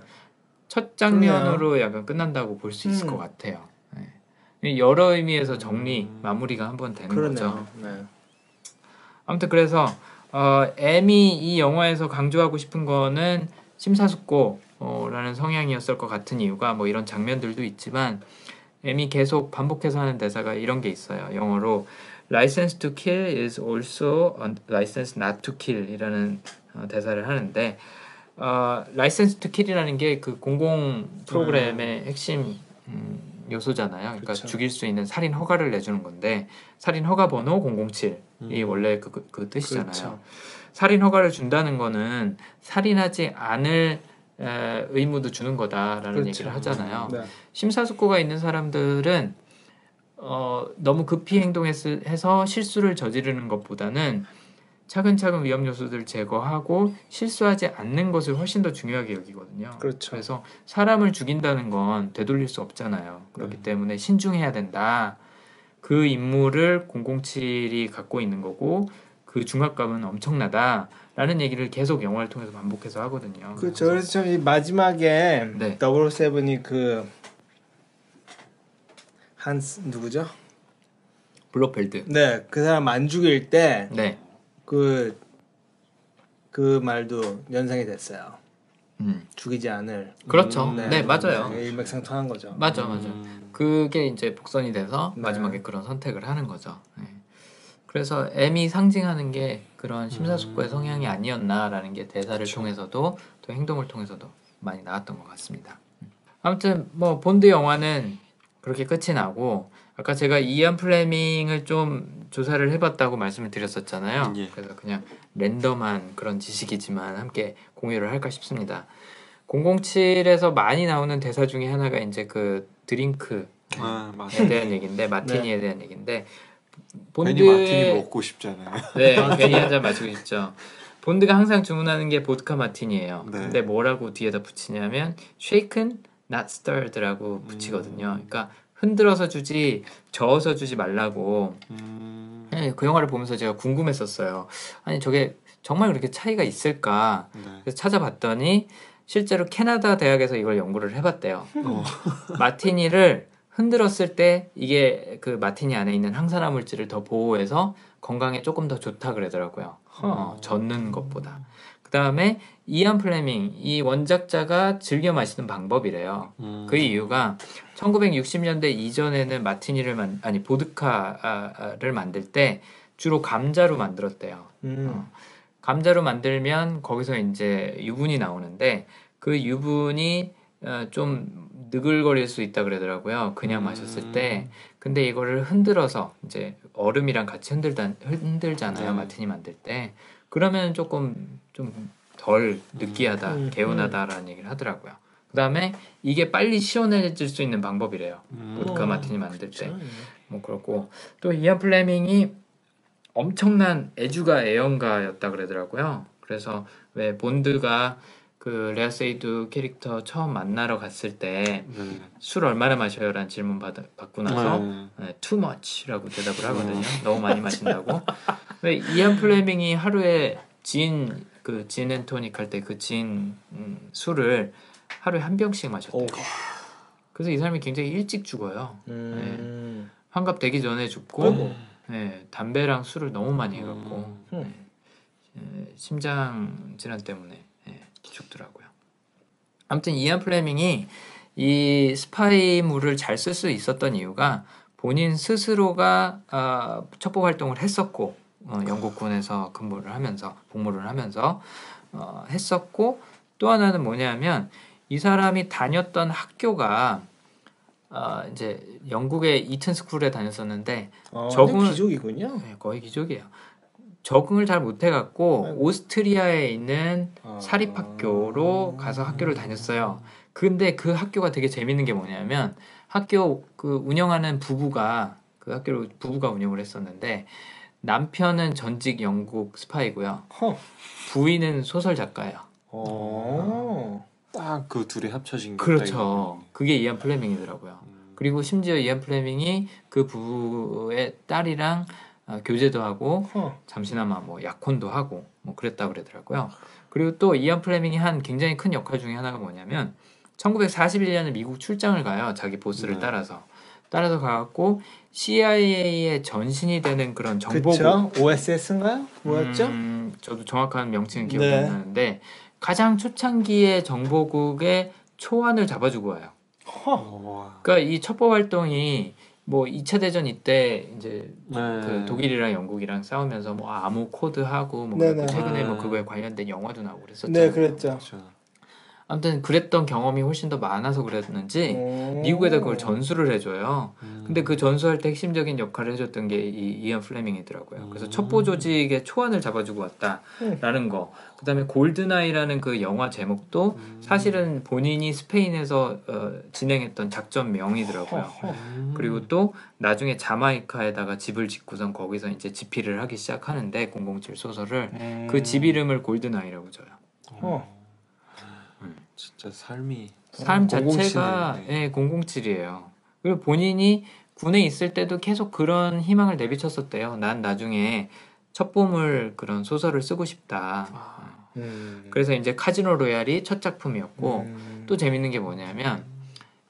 첫 장면으로 약간 끝난다고 볼 수 있을 음. 것 같아요. 네. 여러 의미에서 정리 음. 마무리가 한번 되는 그러네요. 거죠. 네. 아무튼 그래서 어, M이 이 영화에서 강조하고 싶은 거는 심사숙고라는 성향이었을 것 같은 이유가 뭐 이런 장면들도 있지만 M이 계속 반복해서 하는 대사가 이런 게 있어요. 영어로 license to kill is also license not to kill이라는 어, 대사를 하는데 어, license to kill이라는 게 그 공공 프로그램의 핵심 음, 요소잖아요. 그러니까 그쵸. 죽일 수 있는 살인 허가를 내주는 건데 살인 허가 번호 007이 음. 원래 그, 그, 그 뜻이잖아요. 그렇죠. 살인 허가를 준다는 거는 살인하지 않을 에, 의무도 주는 거다라는 그렇죠. 얘기를 하잖아요. 네. 심사숙고가 있는 사람들은 어, 너무 급히 행동해서 실수를 저지르는 것보다는 차근차근 위험 요소들을 제거하고 실수하지 않는 것을 훨씬 더 중요하게 여기거든요. 그렇죠. 그래서 사람을 죽인다는 건 되돌릴 수 없잖아요. 그렇기 네. 때문에 신중해야 된다. 그 임무를 007이 갖고 있는 거고 그 중압감은 엄청나다 라는 얘기를 계속 영화를 통해서 반복해서 하거든요. 그렇죠. 그래서 좀이 마지막에 네. double seven이 그 한스 누구죠? 블로펠드. 네, 그 사람 안 죽일 때 네. 그, 그 말도 연상이 됐어요. 음. 죽이지 않을. 그렇죠. 음, 네, 맞아요. 네, 일맥상통한 거죠. 맞아, 맞아. 음. 그게 이제 복선이 돼서 네. 마지막에 그런 선택을 하는 거죠. 네. 그래서 M이 상징하는 게 그런 심사숙고의 성향이 아니었나라는 게 대사를 그쵸. 통해서도 또 행동을 통해서도 많이 나왔던 것 같습니다. 아무튼 뭐 본드 영화는 그렇게 끝이 나고 아까 제가 이안 플레밍을 좀 조사를 해봤다고 말씀을 드렸었잖아요. 예. 그래서 그냥 랜덤한 그런 지식이지만 함께 공유를 할까 싶습니다. 007에서 많이 나오는 대사 중에 하나가 이제 그 드링크에 아 맞아. 대한 얘기인데 마티니에 대한 얘기인데 괜히 마티니 먹고 싶잖아요. 네 괜히 한 잔 마시고 싶죠. 본드가 항상 주문하는 게 보드카 마티니예요. 네. 근데 뭐라고 뒤에다 붙이냐면 shaken not stirred라고 붙이거든요. 음. 그러니까 흔들어서 주지 저어서 주지 말라고 음. 네, 그 영화를 보면서 제가 궁금했었어요. 아니 저게 정말 그렇게 차이가 있을까? 네. 그래서 찾아봤더니 실제로 캐나다 대학에서 이걸 연구를 해봤대요. 어. 마티니를 흔들었을 때 이게 그 마티니 안에 있는 항산화 물질을 더 보호해서 건강에 조금 더 좋다 그러더라고요. 어, 젓는 것보다. 그 다음에 이안 플레밍 이 원작자가 즐겨 마시는 방법이래요. 음. 그 이유가 1960년대 이전에는 마티니를 만 아니 보드카를 만들 때 주로 감자로 만들었대요. 음. 어, 감자로 만들면 거기서 이제 유분이 나오는데 그 유분이 어, 좀 느글거릴 수 있다 그러더라고요. 그냥 음. 마셨을 때. 근데 이거를 흔들어서 이제 얼음이랑 같이 흔들다 흔들잖아요. 네. 마티니 만들 때. 그러면 조금 좀 덜 느끼하다, 음. 개운하다라는 얘기를 하더라고요. 그 다음에 이게 빨리 시원해질 수 있는 방법이래요. 음. 보드카 어, 마티니 만들 때. 그렇죠. 뭐 그렇고 또 이안 플레밍이 엄청난 애주가 애연가였다 그러더라고요. 그래서 왜 본드가 그 레아 세이두 캐릭터 처음 만나러 갔을 때 술 네. 얼마나 마셔요 라는 질문 받, 받고 나서 네. 네, too much라고 대답을 하거든요. 너무 많이 마신다고. 왜 이안 플레밍이 하루에 진 그 gin and tonic 할 때 그 진 음, 술을 하루에 한 병씩 마셨대요. 오. 그래서 이 사람이 굉장히 일찍 죽어요. 음. 환갑 되기 전에 죽고. 네, 담배랑 술을 너무 많이 해갖고 음. 네, 에, 심장 질환 때문에 예, 죽더라고요. 아무튼 이안 플레밍이 이 스파이물을 잘 쓸 수 있었던 이유가 본인 스스로가 아, 첩보 활동을 했었고 어, 영국군에서 근무를 하면서 복무를 하면서 어, 했었고 또 하나는 뭐냐면 이 사람이 다녔던 학교가 아, 이제 영국의 이튼 스쿨에 다녔었는데 어, 적응을- 완전 귀족이군요. 네, 거의 기적이에요. 적응을 잘 못해갖고 아이고. 오스트리아에 있는 아. 사립학교로 가서 학교를 다녔어요. 근데 그 학교가 되게 재밌는 게 뭐냐면 학교 그 운영하는 부부가 그 학교를 부부가 운영을 했었는데 남편은 전직 영국 스파이고요. 허. 부인은 소설 작가예요. 어. 딱그 둘이 합쳐진 게 그렇죠. 그게 이안 플레밍이더라고요. 딱 있네. 그리고 심지어 이안 플레밍이 그 부부의 딸이랑 어, 교제도 하고 허. 잠시나마 뭐 약혼도 하고 뭐 그랬다 그러더라고요. 그리고 또 이안 플레밍이 한 굉장히 큰 역할 중에 하나가 뭐냐면 1941년에 미국 출장을 가요. 자기 보스를 네. 따라서 따라서 가갖고 CIA의 전신이 되는 그런 정보국 그쵸? OSS인가요? 뭐였죠? 음, 저도 정확한 명칭은 기억이 네. 안 나는데 가장 초창기의 정보국의 초안을 잡아주고 와요. 허. 와. 그러니까 이 첩보 활동이 뭐 2차 대전 이때 이제 네. 그 독일이랑 영국이랑 싸우면서 뭐 암호 코드하고 뭐 네네. 그랬고 최근에 뭐 아. 그거에 관련된 영화도 나오고 그랬었죠. 네, 그랬죠. 그렇죠. 아무튼 그랬던 경험이 훨씬 더 많아서 그랬는지 오. 미국에다 그걸 전수를 해줘요. 음. 근데 그 전수할 때 핵심적인 역할을 해줬던 게 이 이안 플레밍이더라고요. 그래서 음. 첩보 조직의 초안을 잡아주고 왔다라는 거. 그다음에 골든아이라는 그 영화 제목도 음. 사실은 본인이 스페인에서 어, 진행했던 작전 명이더라고요. 허허. 음. 그리고 또 나중에 자마이카에다가 집을 짓고선 거기서 이제 집필을 하기 시작하는데 007 소설을 음. 그집 이름을 골든아이라고 줘요. 어. 진짜 삶이 삶 음, 자체가 007이네. 예, 007이에요. 그리고 본인이 군에 있을 때도 계속 그런 희망을 내비쳤었대요. 난 나중에 첩보물 그런 소설을 쓰고 싶다. 음. 그래서 이제 카지노 로얄이 첫 작품이었고 음. 또 재밌는 게 뭐냐면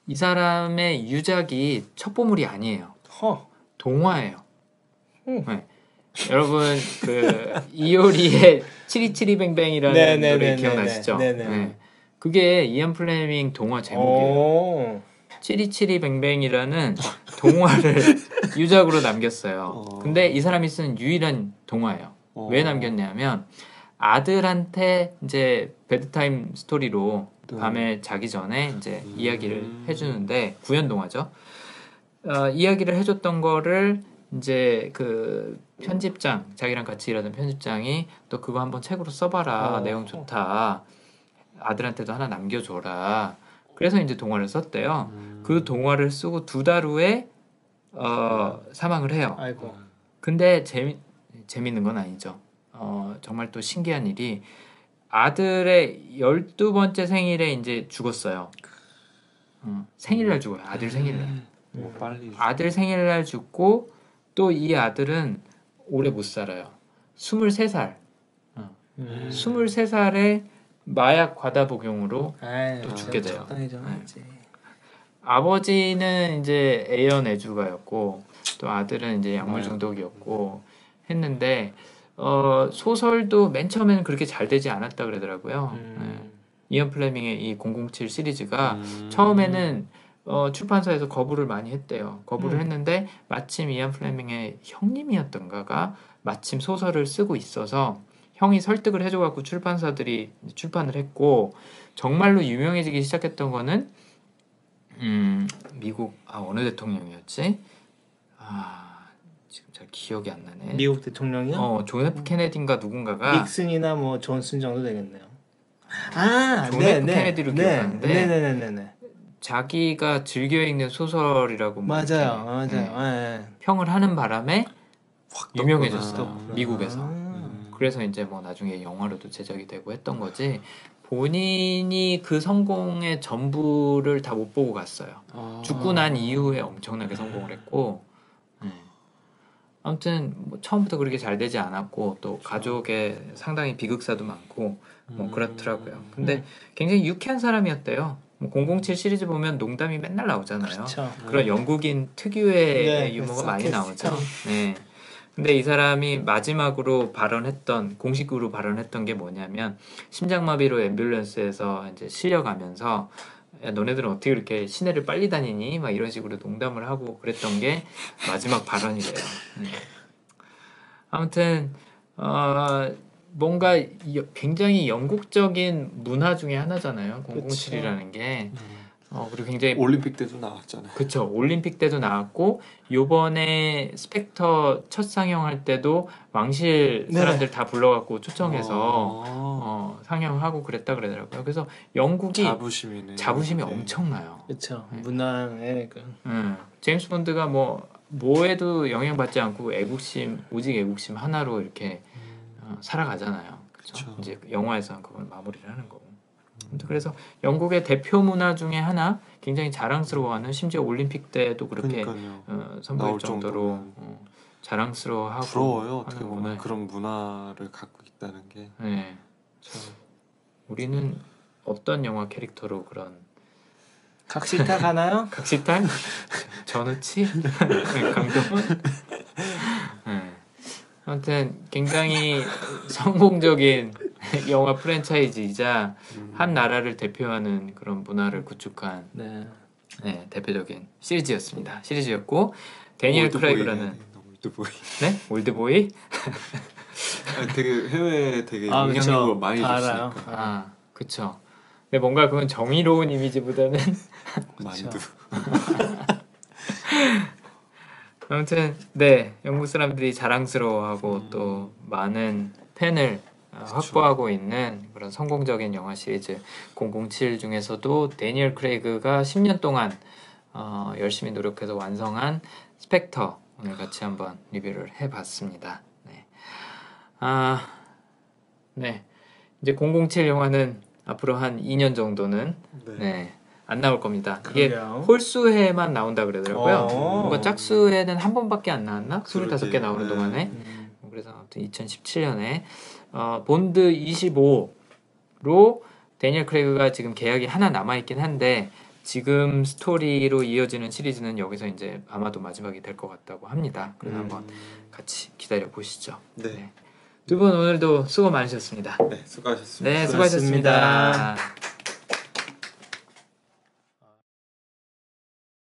이 사람의 유작이 첩보물이 아니에요. 허. 동화예요. 음. 네. 여러분 그 이효리의 치리치리뱅뱅이라는. 노래 기억나시죠? 네네. 네. 그게 이안 플레밍 동화 제목이에요. 오. 치리치리뱅뱅이라는 동화를 유작으로 남겼어요. 어. 근데 이 사람이 쓴 유일한 동화예요. 어. 왜 남겼냐면 아들한테 이제 bedtime story로 네. 밤에 자기 전에 이제 음. 이야기를 해주는데 구연 동화죠. 어, 이야기를 해줬던 거를 이제 그 편집장 자기랑 같이 일하던 편집장이 또 그거 한번 책으로 써봐라 어. 내용 좋다 아들한테도 하나 남겨줘라 그래서 이제 동화를 썼대요. 음. 그 동화를 쓰고 두 달 후에 어, 사망을 해요. 아이고. 근데 재미 재밌는 건 아니죠. 어, 정말 또 신기한 일이 아들의 열두 번째 생일에 이제 죽었어요. 어, 생일날 죽어요. 아들 생일날. 뭐 빨리 아들 생일날 죽고 또 이 아들은 오래 못 살아요. 23살. 음. 23살에 마약 과다 복용으로 또 죽게 돼요. 하지. 아버지는 이제 애연 애주가였고 또 아들은 이제 약물 마약. 중독이었고 했는데 어, 소설도 맨 처음에는 그렇게 잘 되지 않았다 그러더라고요. 네. 음. 이언 플레밍의 이 007 시리즈가 음. 처음에는 어, 출판사에서 거부를 많이 했대요. 거부를 음. 했는데 마침 이안 플레밍의 형님이었던가가 마침 소설을 쓰고 있어서 형이 설득을 해줘갖고 출판사들이 출판을 했고 정말로 유명해지기 시작했던 거는 음, 미국 아 어느 대통령이었지? 아 지금 잘 기억이 안 나네. 미국 대통령이요? 어 존 F 케네디인가 누군가가 닉슨이나 뭐 존슨 정도 되겠네요. 아, 존 네, F 네. 케네디로 네, 기억하는데 네, 네, 네, 네, 네. 자기가 즐겨 읽는 소설이라고 뭐 맞아요, 맞아요. 네, 네. 평을 하는 바람에 확 유명해졌어요. 떴구나. 미국에서. 그래서 이제 뭐 나중에 영화로도 제작이 되고 했던 거지 본인이 그 성공의 전부를 다 못 보고 갔어요. 아. 죽고 난 이후에 엄청나게 성공을 했고 네. 아무튼 뭐 처음부터 그렇게 잘 되지 않았고 또 가족에 상당히 비극사도 많고 뭐 음. 그렇더라고요. 근데 굉장히 유쾌한 사람이었대요. 뭐007 시리즈 보면 농담이 맨날 나오잖아요. 그렇죠. 그런 영국인 특유의 네, 유머가 그 많이 나오죠. 네. 근데 이 사람이 마지막으로 발언했던 공식으로 발언했던 게 뭐냐면 심장마비로 앰뷸런스에서 이제 실려가면서 야, 너네들은 어떻게 그렇게 시내를 빨리 다니니? 막 이런 식으로 농담을 하고 그랬던 게 마지막 발언이래요. 네. 아무튼 어, 뭔가 이- 굉장히 영국적인 문화 중에 하나잖아요. 007이라는 게. 음. 어, 그리고 굉장히 올림픽 때도 나왔잖아요. 그쵸 올림픽 때도 나왔고 요번에 스펙터 첫 상영할 때도 왕실 네. 사람들 다 불러갖고 초청해서 어. 어, 상영하고 그랬다 그러더라고요. 그래서 영국이 자부심이네. 자부심이 네. 엄청나요. 그렇죠. 네. 문화의 그 음, 제임스 본드가 뭐 뭐에도 영향받지 않고 애국심 오직 애국심 하나로 이렇게 어, 살아가잖아요. 그쵸? 그쵸. 이제 영화에서는 그걸 마무리를 하는 거 고. 아무튼 그래서 영국의 대표 문화 중에 하나 굉장히 자랑스러워하는 심지어 올림픽 때도 그렇게. 어, 선보일 정도로. 어, 자랑스러워하고 부러워요. 어떻게 보면 문화. 그런 문화를 갖고 있다는 게 네. 참. 우리는 어떤 영화 캐릭터로 그런 각시타 가나요? 각시탈 전우치 강동원 네. 아무튼 굉장히 성공적인 영화 프랜차이즈이자 음. 한 나라를 대표하는 그런 문화를 구축한 네. 네, 대표적인 시리즈였습니다. 시리즈였고 올드보이네. 크레이그라는 올드보이. 네 올드보이 아니, 되게 해외에 되게 아, 영향력을 그쵸. 많이. 줬으니까. 아 그쵸 근데 뭔가 그건 정의로운 이미지보다는 만두. 아무튼 네 영국 사람들이 자랑스러워하고 또 많은 팬을 어, 확보하고 있는 그런 성공적인 영화 시리즈 007 중에서도 데니얼 크레이그가 10년 동안 어, 열심히 노력해서 완성한 스펙터 오늘 같이 한번 리뷰를 해봤습니다. 네. 아, 네. 이제 007 영화는 앞으로 한 2년 정도는 네. 네, 안 나올 겁니다. 그래요? 홀수 해만 나온다 그러더라고요. 어. 뭔가 짝수 해는 한 번밖에 안 나왔나? 25개 그러게. 나오는 네. 동안에. 음. 그래서 아무튼 2017년에 어, 본드 25로 데니얼 크레이그가 지금 계약이 하나 남아 있긴 한데 지금 스토리로 이어지는 시리즈는 여기서 이제 아마도 마지막이 될 것 같다고 합니다. 그래서 음. 한번 같이 기다려 보시죠. 네. 두분 오늘도 수고 많으셨습니다. 네, 수고하셨습니다. 네, 수고하셨습니다. 수고하셨습니다.